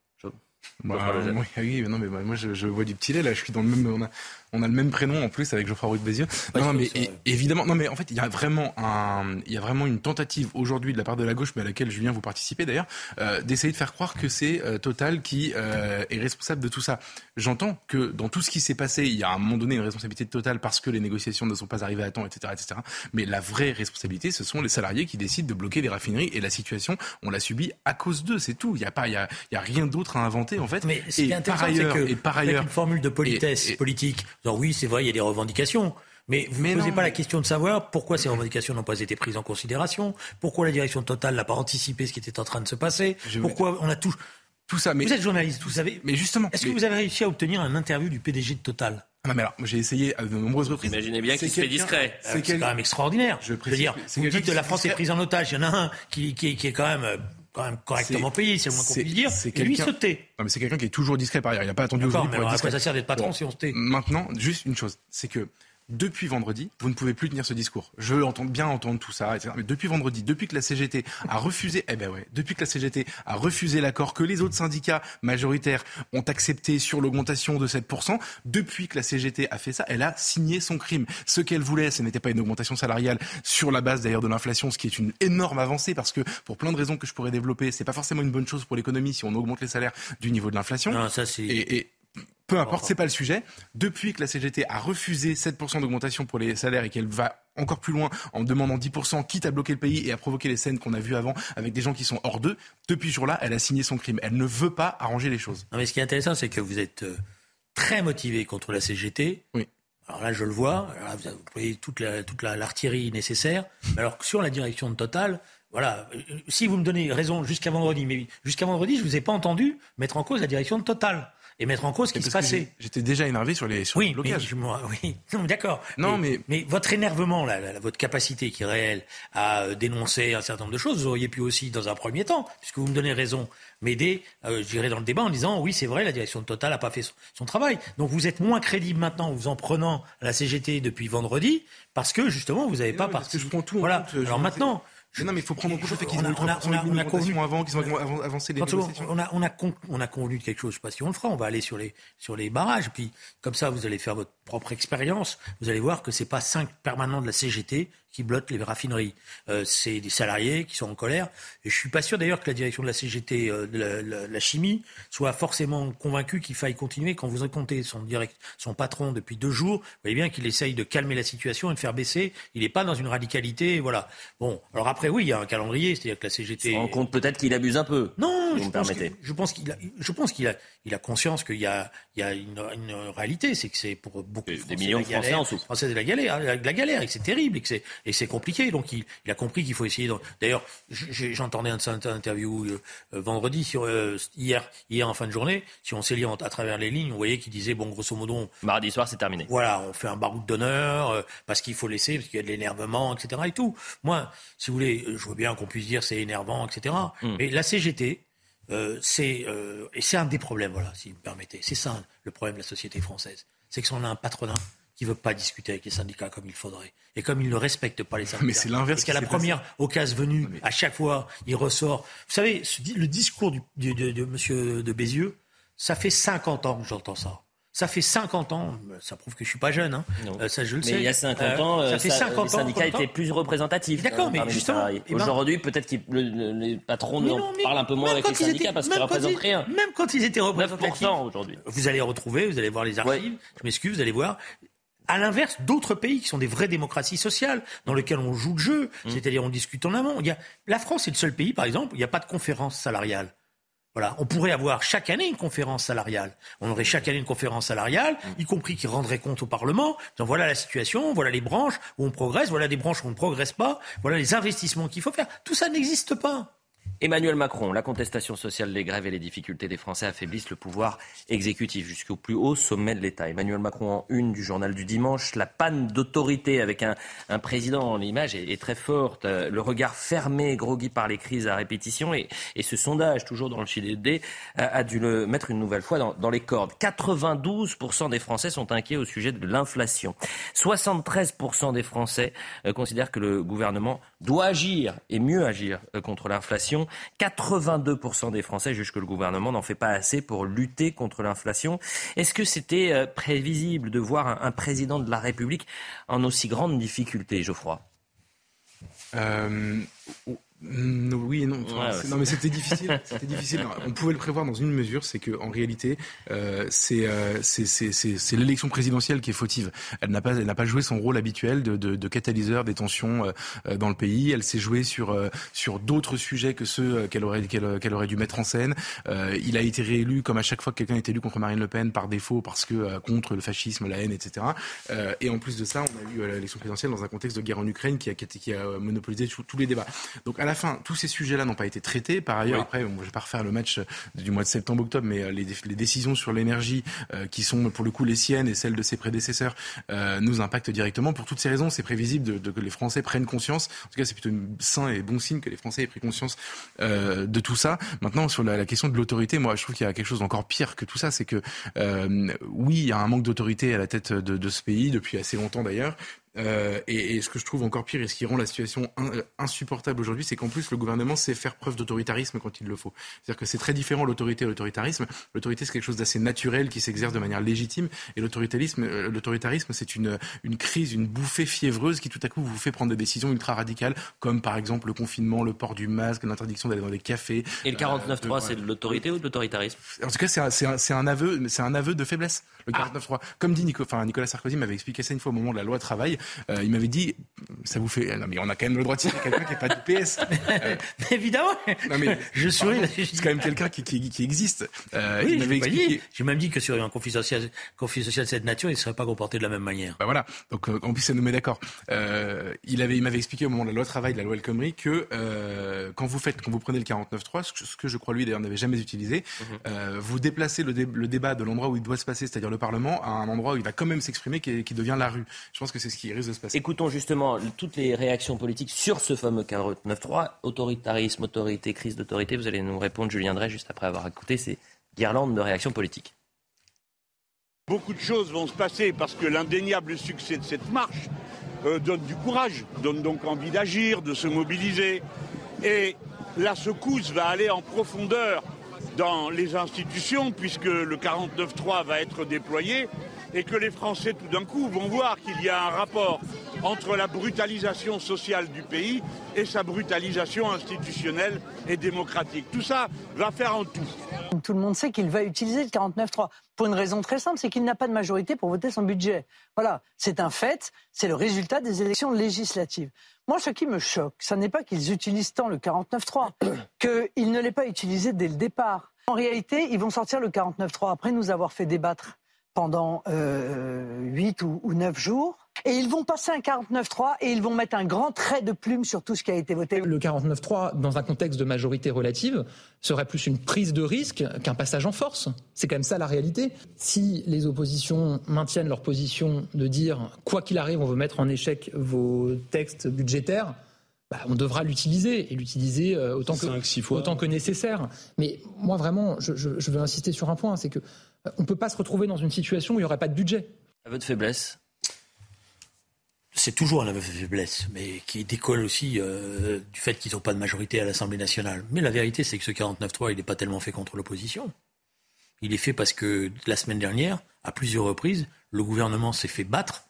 D: Bah, oui, oui, non, mais bah, moi je, je, vois du petit lait là. Je suis dans le même. On a, on a le même prénom en plus avec Geoffroy Roux de Bézieux. non, mais évidemment, non, mais en fait, il y a vraiment un, il y a vraiment une tentative aujourd'hui de la part de la gauche, mais à laquelle Julien vous participez d'ailleurs, euh, d'essayer de faire croire que c'est euh, Total qui euh, est responsable de tout ça. J'entends que dans tout ce qui s'est passé, il y a à un moment donné une responsabilité de Total parce que les négociations ne sont pas arrivées à temps, etc., etc. Mais la vraie responsabilité, ce sont les salariés qui décident de bloquer les raffineries et la situation, on l'a subie à cause d'eux, c'est tout. Il n'y a pas, il y a, il y a rien d'autre à inventer en fait.
C: Mais ce qui est intéressant, c'est que et par ailleurs, avec une formule de politesse politique oui, c'est vrai, il y a des revendications. Mais vous ne posez pas la question de savoir pourquoi ces revendications n'ont pas été prises en considération, pourquoi la direction Total n'a pas anticipé ce qui était en train de se passer, pourquoi on a tout. Tout ça, mais vous êtes journaliste, vous savez.
D: Mais justement,
C: est-ce que vous avez réussi à obtenir un interview du PDG de Total?
D: Non, mais alors, j'ai essayé à de nombreuses reprises.
A: Imaginez bien qu'il se fait discret.
C: C'est quand même extraordinaire. Je, veux dire, vous dites que la France est prise en otage. Il y en a un qui, qui, qui est quand même quand même correctement payé, c'est le moins qu'on puisse dire. Et lui se tait.
D: Non, mais c'est quelqu'un qui est toujours discret par ailleurs. Il n'a pas attendu aujourd'hui
C: pour être discret. ça sert d'être patron si on se tait?
D: Maintenant, juste une chose, c'est que depuis vendredi, vous ne pouvez plus tenir ce discours. Je veux entendre, bien entendre tout ça, etc. Mais depuis vendredi, depuis que la CGT a refusé, eh ben ouais, depuis que la CGT a refusé l'accord que les autres syndicats majoritaires ont accepté sur l'augmentation de 7%, depuis que la CGT a fait ça, elle a signé son crime. Ce qu'elle voulait, ce n'était pas une augmentation salariale sur la base d'ailleurs de l'inflation, ce qui est une énorme avancée parce que pour plein de raisons que je pourrais développer, c'est pas forcément une bonne chose pour l'économie si on augmente les salaires du niveau de l'inflation.
C: Non, ça c'est.
D: et peu importe, c'est pas le sujet. Depuis que la CGT a refusé 7% d'augmentation pour les salaires et qu'elle va encore plus loin en demandant 10%, quitte à bloquer le pays et à provoquer les scènes qu'on a vues avant avec des gens qui sont hors d'eux, depuis ce jour-là, elle a signé son crime. Elle ne veut pas arranger les choses.
C: Non, mais ce qui est intéressant, c'est que vous êtes euh, très motivé contre la CGT.
D: Oui.
C: Alors là, je le vois. vous avez toute l'artillerie toute nécessaire. Alors sur la direction de Total, voilà. Euh, si vous me donnez raison jusqu'à vendredi, mais jusqu'à vendredi, je vous ai pas entendu mettre en cause la direction de Total et mettre en cause ce qui se passait.
D: J'étais déjà énervé sur les, sur
C: oui,
D: blocages.
C: oui, *laughs* d'accord. Non, mais, mais, votre énervement, là, votre capacité qui est réelle à euh, dénoncer un certain nombre de choses, vous auriez pu aussi, dans un premier temps, puisque vous me donnez raison, m'aider, euh, j'irai dans le débat en disant oui, c'est vrai, la direction de Total n'a pas fait son, travail. Donc vous êtes moins crédible maintenant en vous en prenant à la CGT depuis vendredi, parce que justement, vous n'avez pas
D: tout.
C: Voilà. Alors maintenant,
D: non, mais il faut prendre en compte le fait qu'ils ont, on a, convenu avant, qu'ils ont avancé les négociations.
C: On a, on, a on a convenu de quelque chose. Je ne sais pas si on le fera. On va aller sur les, sur les barrages. Puis, comme ça, vous allez faire votre propre expérience. Vous allez voir que c'est pas cinq permanents de la CGT qui bloquent les raffineries. Euh, c'est des salariés qui sont en colère. Et je suis pas sûr d'ailleurs que la direction de la CGT, euh, de la, la, chimie, soit forcément convaincue qu'il faille continuer. Quand vous comptez son direct, son patron depuis deux jours, vous voyez bien qu'il essaye de calmer la situation et de faire baisser. Il n'est pas dans une radicalité, voilà. Bon, alors après oui, il y a un calendrier, c'est-à-dire que la CGT.
A: Se rend compte peut-être qu'il abuse un peu.
C: Non, je pense, je pense qu'il a, je pense qu'il a, il a conscience qu'il y a, il y a une, une réalité, c'est que c'est pour beaucoup de
A: Français, des millions de Français en souffrent.
C: Français de la galère, la, galère, et que c'est terrible, et que c'est et c'est compliqué. Donc il, il, a compris qu'il faut essayer. D'ailleurs, j'entendais un, interview euh, vendredi sur euh, hier hier en fin de journée. Si on s'est lié à travers les lignes, on voyait qu'il disait bon grosso modo.
A: Mardi soir, c'est terminé.
C: Voilà, on fait un baroud d'honneur euh, parce qu'il faut laisser parce qu'il y a de l'énervement, etc. Et tout. Moi, si vous voulez, je veux bien qu'on puisse dire c'est énervant, etc. Hmm. Mais la CGT euh, c'est euh, et c'est un des problèmes, voilà, si vous me permettez. C'est ça le problème de la société française, c'est que on a un patronat qui veut pas discuter avec les syndicats comme il faudrait et comme il ne respecte pas les syndicats.
D: Mais c'est l'inverse.
C: Parce qu'à la première occasion venue, à chaque fois, il ressort. Vous savez, le discours du, de, de, de Monsieur de Bézieux, ça fait 50 ans que j'entends ça. Ça fait 50 ans, ça prouve que je suis pas jeune, hein.
A: Euh, ça je le sais. Mais il y a 50 euh, ans, ça fait 50 ans, les syndicats étaient plus représentatifs.
C: D'accord, mais justement.
A: Ben Aujourd'hui, peut-être que les patrons parlent un peu moins avec les syndicats parce qu'ils représentent rien.
C: Même quand ils étaient représentatifs.
A: aujourd'hui.
C: Vous allez retrouver, vous allez voir les archives. Je m'excuse, vous allez voir. À l'inverse, d'autres pays qui sont des vraies démocraties sociales, dans lesquelles on joue le jeu, mmh. c'est-à-dire on discute en amont. Il y a, la France est le seul pays, par exemple, où il n'y a pas de conférence salariale. Voilà, on pourrait avoir chaque année une conférence salariale. On aurait chaque année une conférence salariale, y compris qui rendrait compte au Parlement. Donc voilà la situation, voilà les branches où on progresse, voilà les branches où on ne progresse pas, voilà les investissements qu'il faut faire. Tout ça n'existe pas.
A: Emmanuel Macron, la contestation sociale, les grèves et les difficultés des Français affaiblissent le pouvoir exécutif jusqu'au plus haut sommet de l'État. Emmanuel Macron en une du journal du dimanche, la panne d'autorité avec un, président, l'image est, très forte, euh, le regard fermé, groggy par les crises à répétition et, ce sondage, toujours dans le CDD, a, a dû le mettre une nouvelle fois dans, les cordes. 92% des Français sont inquiets au sujet de l'inflation. 73% des Français euh, considèrent que le gouvernement doit agir et mieux agir euh, contre l'inflation. 82% des Français jugent que le gouvernement n'en fait pas assez pour lutter contre l'inflation. Est-ce que c'était euh, prévisible de voir un, président de la République en aussi grande difficulté, Geoffroy?
D: Euh, oui et non. Enfin,
A: Ouais, ouais,
D: non, mais c'était difficile. *laughs* C'était difficile. On pouvait le prévoir dans une mesure, c'est que en réalité, euh, c'est euh, c'est l'élection présidentielle qui est fautive. Elle n'a pas elle n'a pas joué son rôle habituel de de, de catalyseur des tensions euh, euh, dans le pays. Elle s'est jouée sur euh, sur d'autres sujets que ceux qu'elle aurait qu'elle qu'elle aurait dû mettre en scène. Il a été réélu comme à chaque fois que quelqu'un est élu contre Marine Le Pen par défaut parce que contre le fascisme, la haine, etc. Et en plus de ça, on a eu l'élection présidentielle dans un contexte de guerre en Ukraine qui a qui a, qui a monopolisé tous tous les débats. Donc à la fin, tous ces sujets-là n'ont pas été traités. Par ailleurs,
A: Oui.
D: après, bon, je vais pas refaire le match du mois de septembre-octobre, mais euh, les, les décisions sur l'énergie euh, qui sont pour le coup les siennes et celles de ses prédécesseurs euh, nous impactent directement. Pour toutes ces raisons, c'est prévisible de, de- que les Français prennent conscience. En tout cas, c'est plutôt une sain et bon signe que les Français aient pris conscience euh, de tout ça. Maintenant, sur la, la question de l'autorité, moi, je trouve qu'il y a quelque chose d'encore pire que tout ça, c'est que euh, oui, il y a un manque d'autorité à la tête de, de ce pays depuis assez longtemps d'ailleurs. Euh, et, et ce que je trouve encore pire et ce qui rend la situation in- euh, insupportable aujourd'hui, c'est qu'en plus le gouvernement sait faire preuve d'autoritarisme quand il le faut. C'est-à-dire que c'est très différent l'autorité et l'autoritarisme. L'autorité c'est quelque chose d'assez naturel qui s'exerce de manière légitime, et l'autoritarisme, euh, l'autoritarisme c'est une une crise, une bouffée fiévreuse qui tout à coup vous fait prendre des décisions ultra radicales, comme par exemple le confinement, le port du masque, l'interdiction d'aller dans les cafés.
A: Et le 49.3,
D: Euh,
A: c'est de l'autorité ou de l'autoritarisme?
D: En tout cas, c'est un, aveu, c'est un aveu de faiblesse. Le
A: Ah.
D: 49.3. Comme dit Nico, enfin, Nicolas Sarkozy m'avait expliqué ça une fois au moment de la loi travail. Euh, il m'avait dit, ça vous fait, non mais on a quand même le droit de citer quelqu'un qui n'est pas du PS. Euh, *laughs*
C: Évidemment.
D: non mais *laughs*
C: Je souris.
D: c'est quand même quelqu'un qui, qui, qui existe. Euh,
C: Oui,
D: il m'avait expliqué.
C: J'ai même dit que sur un conflit social, conflit social de cette nature, il ne serait pas comporté de la même manière.
D: Bah voilà. Donc euh, en plus ça nous met d'accord. Euh, il avait, il m'avait expliqué au moment de la loi travail, de la loi El Khomri, que quand vous faites, quand vous prenez le 49.3, ce, que- je crois lui d'ailleurs n'avait jamais utilisé, euh, vous déplacez le, dé- le débat de l'endroit où il doit se passer, c'est-à-dire le Parlement, à un endroit où il va quand même s'exprimer, qui devient la rue. Je pense que c'est ce qui risque de se passer.
A: Écoutons justement toutes les réactions politiques sur ce fameux 49.3. Autoritarisme, autorité, crise d'autorité. Vous allez nous répondre, Julien Drey, juste après avoir écouté ces guirlandes de réactions politiques.
E: Beaucoup de choses vont se passer parce que l'indéniable succès de cette marche euh, donne du courage, donne donc envie d'agir, de se mobiliser. Et la secousse va aller en profondeur dans les institutions puisque le 49.3 va être déployé et que les Français tout d'un coup vont voir qu'il y a un rapport entre la brutalisation sociale du pays et sa brutalisation institutionnelle et démocratique. Tout ça va faire en tout.
J: Tout le monde sait qu'il va utiliser le 49.3 pour une raison très simple, c'est qu'il n'a pas de majorité pour voter son budget. Voilà, c'est un fait, c'est le résultat des élections législatives. Moi, ce qui me choque, ce n'est pas qu'ils utilisent tant le 49.3, *coughs* qu'ils ne l'aient pas utilisé dès le départ. En réalité, ils vont sortir le 49.3 après nous avoir fait débattre pendant euh, 8 ou, ou 9 jours. Et ils vont passer un 49.3 et ils vont mettre un grand trait de plume sur tout ce qui a été voté.
K: Le 49.3, dans un contexte de majorité relative, serait plus une prise de risque qu'un passage en force. C'est quand même ça la réalité. Si les oppositions maintiennent leur position de dire, quoi qu'il arrive, on veut mettre en échec vos textes budgétaires, bah, on devra l'utiliser et l'utiliser euh, autant, que,
I: Cinq, six fois.
K: autant que nécessaire. Mais moi, vraiment, je, je- je veux insister sur un point, c'est que euh, on peut pas se retrouver dans une situation où il n'y aurait pas de budget.
A: Aveu de faiblesse.
C: C'est toujours de faiblesse, mais qui décolle aussi euh, du fait qu'ils n'ont pas de majorité à l'Assemblée nationale. Mais la vérité, c'est que ce 49-3, il n'est pas tellement fait contre l'opposition. Il est fait parce que la semaine dernière, à plusieurs reprises, le gouvernement s'est fait battre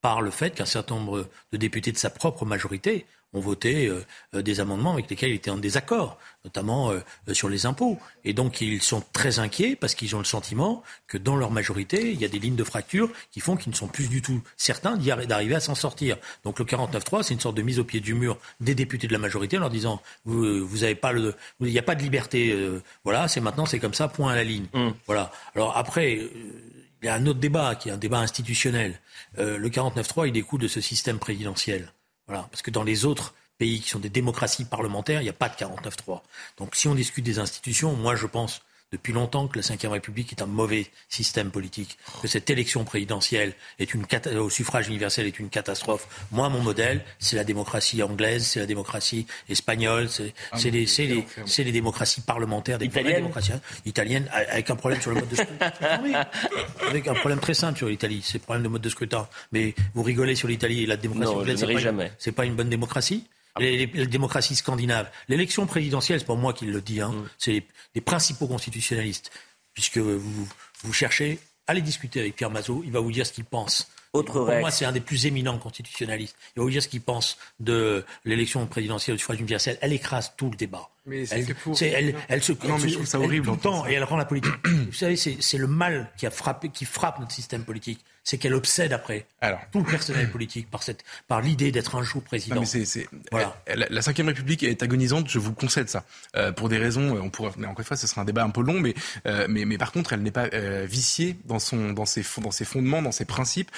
C: par le fait qu'un certain nombre de députés de sa propre majorité ont voté euh, euh, des amendements avec lesquels il était en désaccord, notamment euh, sur les impôts. Et donc ils sont très inquiets parce qu'ils ont le sentiment que dans leur majorité, il y a des lignes de fracture qui font qu'ils ne sont plus du tout certains d'arriver à s'en sortir. Donc le 49-3, c'est une sorte de mise au pied du mur des députés de la majorité en leur disant vous, vous avez pas le, il n'y a pas de liberté, euh, voilà, c'est maintenant c'est comme ça, point à la ligne. Voilà. Alors après. euh, il y a un autre débat qui est un débat institutionnel. Euh, le 49-3, il découle de ce système présidentiel. Voilà, parce que dans les autres pays qui sont des démocraties parlementaires, il n'y a pas de 49-3. Donc si on discute des institutions, moi je pense depuis longtemps que la Ve République est un mauvais système politique, que cette élection présidentielle est une cata- au suffrage universel est une catastrophe. Moi, mon modèle, c'est la démocratie anglaise, c'est la démocratie espagnole, c'est
D: Ah,
C: les, les, les démocraties parlementaires, des
A: Italienne
C: démocraties hein, italiennes, avec un problème sur le mode de scrutin. *laughs* Avec un problème très simple sur l'Italie, c'est le problème de mode de scrutin. Mais vous rigolez sur l'Italie et la démocratie anglaise,
A: ne
C: c'est pas,
A: jamais.
C: une- c'est pas une bonne démocratie. Les, les- démocraties scandinaves. L'élection présidentielle, c'est pas moi qui le dis, hein, c'est les, principaux constitutionnalistes, puisque vous, vous cherchez, allez discuter avec Pierre Mazot, il va vous dire ce qu'il pense.
A: Autre
C: Pour moi, c'est un des plus éminents constitutionnalistes. Il va vous dire ce qu'il pense de l'élection présidentielle au suffrage universel. Elle écrase tout le débat.
D: Mais c'est
C: elle,
D: pour-
C: c'est- elle, elle se,
D: Non, mais je trouve ça horrible
C: tout le temps, et elle rend la politique. *clears throat* vous savez, c'est c'est le mal qui a frappé, qui frappe notre système politique. C'est qu'elle obsède après
D: Alors.
C: tout le personnel politique par cette, par l'idée d'être un jour président.
D: Non, mais c'est, c'est-
C: Voilà.
D: La, la Cinquième République est agonisante, je vous concède ça. Euh, pour des raisons, euh, on pourrait, mais encore une fois, ce sera un débat un peu long, mais, euh, mais, mais par contre, elle n'est pas euh, viciée dans, son, dans, ses, fond- dans ses fondements, dans ses principes.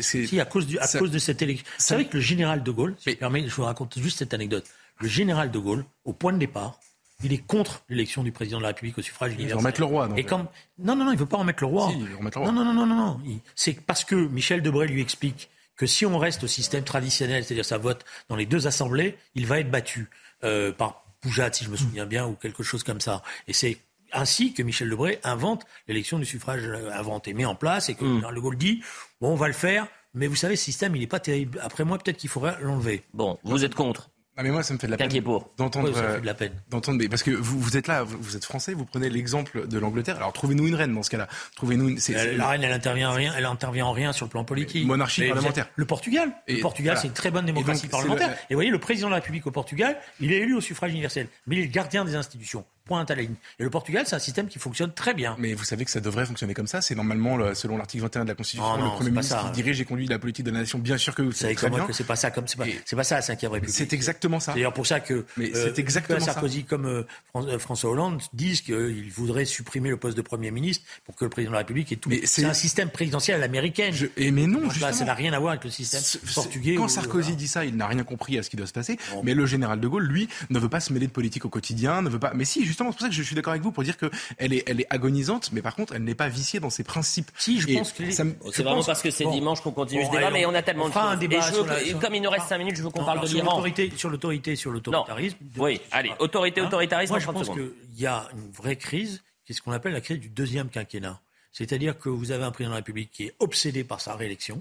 D: C'est,
C: Si, à cause, du, à
D: ça-
C: cause de cette élection. Vous
D: ça-
C: savez que le général de Gaulle, si je, permets, je vous raconte juste cette anecdote. Le général de Gaulle, au point de départ, il est contre l'élection du président de la République au suffrage
D: veut
C: universel.
D: remettre le roi, donc.
C: Et comme non, non, non, il veut pas remettre le roi.
D: Si, il veut remettre le roi.
C: Non, non, non, non, non. Il- C'est parce que Michel Debré lui explique que si on reste au système traditionnel, c'est-à-dire ça vote dans les deux assemblées, il va être battu euh, par Poujade, si je me souviens bien, ou quelque chose comme ça. Et c'est ainsi que Michel Debré invente l'élection du suffrage euh, inventé, met en place, et que le général de Gaulle dit bon, on va le faire, mais vous savez, ce système, il n'est pas terrible. Après moi, peut-être qu'il faudrait l'enlever.
A: Bon, vous êtes contre.
D: Ah, mais moi, ça me fait de la peine. D'entendre,
C: Ouais, ça fait de la peine.
D: d'entendre, mais parce que vous, vous êtes là, vous, vous êtes français, vous prenez l'exemple de l'Angleterre. Alors trouvez-nous une reine dans ce cas-là. Trouvez-nous une.
C: La reine, elle intervient en rien, elle intervient en rien sur le plan politique.
D: Monarchie
C: Mais
D: parlementaire.
C: Le Portugal.
D: Et
C: le Portugal,
D: voilà.
C: c'est une très bonne
D: Et
C: démocratie
D: donc,
C: parlementaire.
D: le-
C: Et vous voyez, le président de la République au Portugal, il est élu au suffrage universel, mais il est le gardien des institutions. Point à la ligne. Et le Portugal, c'est un système qui fonctionne très bien.
D: Mais vous savez que ça devrait fonctionner comme ça. C'est normalement, le- selon l'article 21 de la Constitution,
C: Oh non,
D: le Premier ministre qui dirige et conduit la politique de la nation. Bien sûr que vous
C: savez
D: très bien.
C: que c'est pas ça comme c'est pas, pas ça la cinquième République.
D: C'est exactement ça.
C: C'est d'ailleurs pour ça que
D: Mais
C: euh,
D: c'est exactement ça.
C: Sarkozy comme euh, euh, François Hollande disent qu'ils voudraient supprimer le poste de Premier ministre pour que le président de la République ait tout. C'est un système présidentiel à l'américaine.
D: Je- et mais non, justement.
C: ça n'a rien à voir avec le système portugais.
D: Quand
C: ou-
D: Sarkozy
C: voilà.
D: dit ça, il n'a rien compris à ce qui doit se passer.
C: Bon.
D: Mais le général de Gaulle, lui, ne veut pas se mêler de politique au quotidien, ne veut pas. Mais si, justement, c'est pour ça que je suis d'accord avec vous pour dire que elle est, elle est agonisante, mais par contre, elle n'est pas viciée dans ses principes.
C: Si, je
D: Et
C: pense que
D: me-
A: C'est vraiment
D: pense-
A: parce que c'est
C: Bon.
A: dimanche qu'on continue
C: Bon,
A: ce débat, mais
C: on-
A: a tellement
C: on
A: de
C: un
A: choses.
C: débat
A: Et je veux
C: la-
A: comme il nous reste 5 minutes, je veux qu'on parle de l'Iran.
C: l'autorité, sur l'autorité, sur l'autoritarisme.
A: Oui, allez, autorité,
C: Hein
A: autoritarisme
C: Moi,
A: en
C: je
A: 30
C: pense qu'il y a une vraie crise, qui est ce qu'on appelle la crise du deuxième quinquennat. C'est-à-dire que vous avez un président de la République qui est obsédé par sa réélection.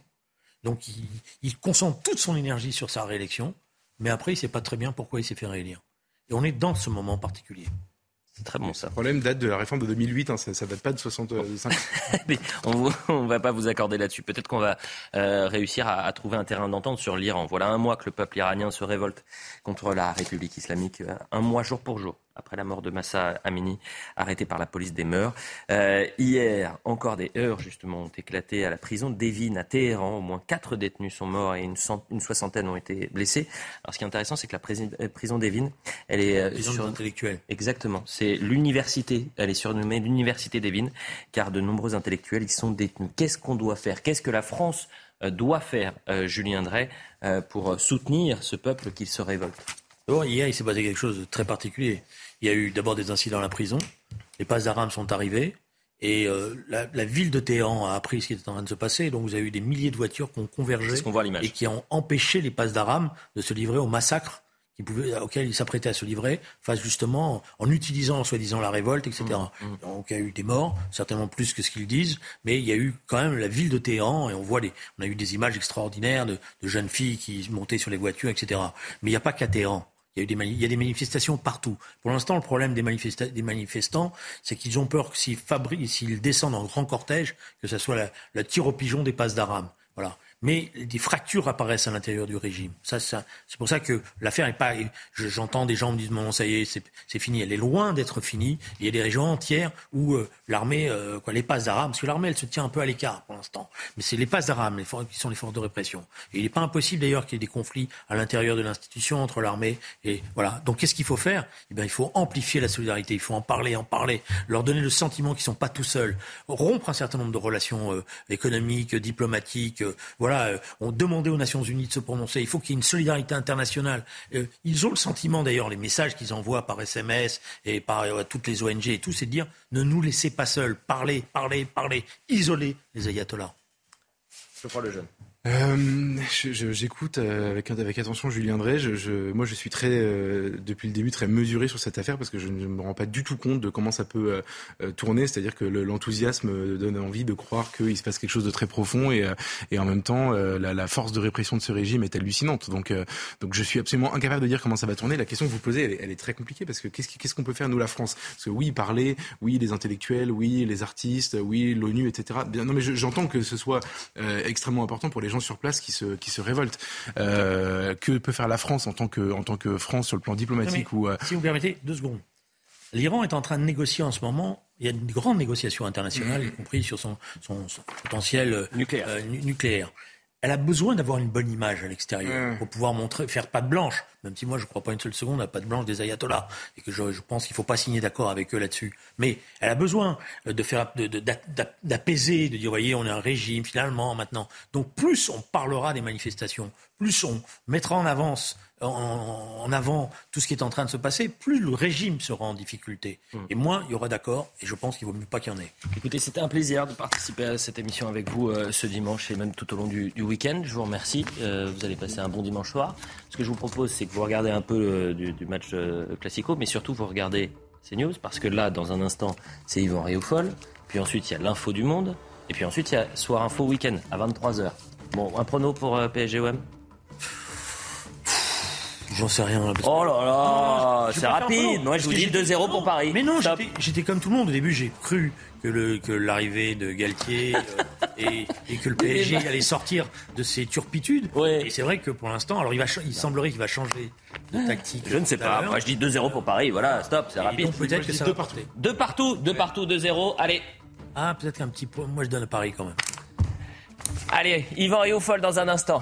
C: Donc, il, il concentre toute son énergie sur sa réélection. Mais après, il ne sait pas très bien pourquoi il s'est fait réélire. Et on est dans ce moment particulier.
A: C'est très bon ça.
D: Le problème date de la réforme de 2008, hein, ça, ça date pas de 65. *laughs*
A: Mais on ne va pas vous accorder là-dessus. Peut-être qu'on va euh, réussir à, à trouver un terrain d'entente sur l'Iran. Voilà un mois que le peuple iranien se révolte contre la République islamique. euh, Un mois jour pour jour après la mort de Massa Amini, arrêté par la police des mœurs. Euh, hier, encore des heurts justement ont éclaté à la prison d'Evin à Téhéran. Au moins quatre détenus sont morts et une, cent- une soixantaine ont été blessés. Alors ce qui est intéressant, c'est que la euh, prison d'Evin, elle est euh,
C: Prison
A: sur-
C: intellectuels.
A: Exactement. C'est l'université. Elle est surnommée l'université d'Evin, car de nombreux intellectuels y sont détenus. Qu'est-ce qu'on doit faire? Qu'est-ce que la France doit faire, euh, Julien Drey, euh, pour soutenir ce peuple qui se révolte?
C: Hier, il s'est passé quelque chose de très particulier. Il y a eu d'abord des incidents à la prison. Les passes d'armes sont arrivées. Et euh, la, la ville de Téhéran a appris ce qui était en train de se passer. Donc, vous avez eu des milliers de voitures qui ont convergé
A: voit
C: et qui ont empêché les passes d'armes de se livrer au massacre qui pouvait, auquel ils s'apprêtaient à se livrer, face justement en utilisant soi-disant la révolte, etc.
A: Mmh,
C: Donc il y a eu des morts, certainement plus que ce qu'ils disent, mais il y a eu quand même la ville de Téhéran et on voit les, on a eu des images extraordinaires de, de jeunes filles qui montaient sur les voitures, etc. Mais il n'y a pas qu'à Téhéran. Il y, a des manifestations partout. Pour l'instant, le problème des, manifesta- des manifestants, c'est qu'ils ont peur que s'ils, s'ils descendent en grand cortège, que ce soit la, tir au pigeon des passes d'armes. Voilà. Mais des fractures apparaissent à l'intérieur du régime. Ça, c'est pour ça que l'affaire est pas. je- J'entends des gens me dire non, ça y est, c'est, fini. Elle est loin d'être finie. Il y a des régions entières où euh, l'armée, euh, quoi, les passes d'armes, parce que l'armée, elle se tient un peu à l'écart pour l'instant. Mais c'est les passes d'armes qui sont les forces de répression. Et il n'est pas impossible d'ailleurs qu'il y ait des conflits à l'intérieur de l'institution entre l'armée et voilà. Donc qu'est-ce qu'il faut faire? Eh bien, il faut amplifier la solidarité. Il faut en parler, en parler, leur donner le sentiment qu'ils sont pas tout seuls, rompre un certain nombre de relations euh, économiques, diplomatiques. euh, voilà, euh, on demandait aux Nations Unies de se prononcer. Il faut qu'il y ait une solidarité internationale. Euh, ils ont le sentiment d'ailleurs, les messages qu'ils envoient par SMS et par euh, toutes les ONG et tout, c'est de dire ne nous laissez pas seuls, parlez, parlez, parlez, isolez les ayatollahs.
A: Je crois le jeune.
D: Euh, J'écoute euh, avec, attention Julien Drey. Moi, je suis très, euh, depuis le début, très mesuré sur cette affaire parce que je ne me rends pas du tout compte de comment ça peut tourner. C'est-à-dire que l'enthousiasme donne envie de croire qu'il se passe quelque chose de très profond et, en même temps, la, force de répression de ce régime est hallucinante. Donc, je suis absolument incapable de dire comment ça va tourner. La question que vous posez, elle est, très compliquée parce que qu'est-ce qu'on peut faire nous, la France? Parce que oui, parler, oui, les intellectuels, oui, les artistes, oui, l'ONU, etc. Non, mais j'entends que ce soit extrêmement important pour les gens sur place qui se, qui se révoltent. Euh, que peut faire la France en tant que, en tant que France sur le plan diplomatique ou, euh,
C: Si vous permettez, deux secondes. L'Iran est en train de négocier en ce moment. Il y a une grande négociation internationale, y compris sur son, son, potentiel euh, nucléaire. nucléaire elle a besoin d'avoir une bonne image à l'extérieur pour pouvoir montrer, faire patte blanche. Même si moi je ne crois pas une seule seconde à patte blanche des ayatollahs et que je, je pense qu'il ne faut pas signer d'accord avec eux là-dessus. Mais elle a besoin de faire, d'apaiser, de, dire, voyez, on est un régime finalement maintenant. Donc plus on parlera des manifestations, plus on mettra en avance en, avant tout ce qui est en train de se passer, plus le régime sera en difficulté. Hmm. Et moins il y aura d'accord, et je pense qu'il vaut mieux pas qu'il y en ait.
A: Écoutez, c'était un plaisir de participer à cette émission avec vous euh, ce dimanche et même tout au long du, week-end. Je vous remercie. Euh, vous allez passer un bon dimanche soir. Ce que je vous propose, c'est que vous regardez un peu euh, du, match classico, mais surtout vous regardez ces news, parce que là, dans un instant, c'est Yvan Riofol. Puis ensuite, il y a l'info du monde. Et puis ensuite, il y a Soir Info Week-end à 23h. Bon, un prono pour PSG-OM
C: J'en sais rien.
A: oh là là, c'est rapide. Moi, je vous dis 2-0 pour Paris.
C: Mais non, j'étais comme tout le monde. Au début, j'ai cru que l'arrivée de Galtier euh, *laughs* et, que le PSG allait sortir de ses turpitudes. Et c'est vrai que pour l'instant, alors il, va, il semblerait qu'il va changer de tactique.
A: Je ne sais pas. Moi, je dis 2-0 pour Paris. Voilà, stop, c'est rapide.
C: peut-être que ça
A: deux partout. Deux partout, deux partout, 2-0. Allez.
C: Ah, peut-être qu'un petit point. Moi, je donne à Paris quand même.
A: Allez, Yvan et Oufol dans un instant.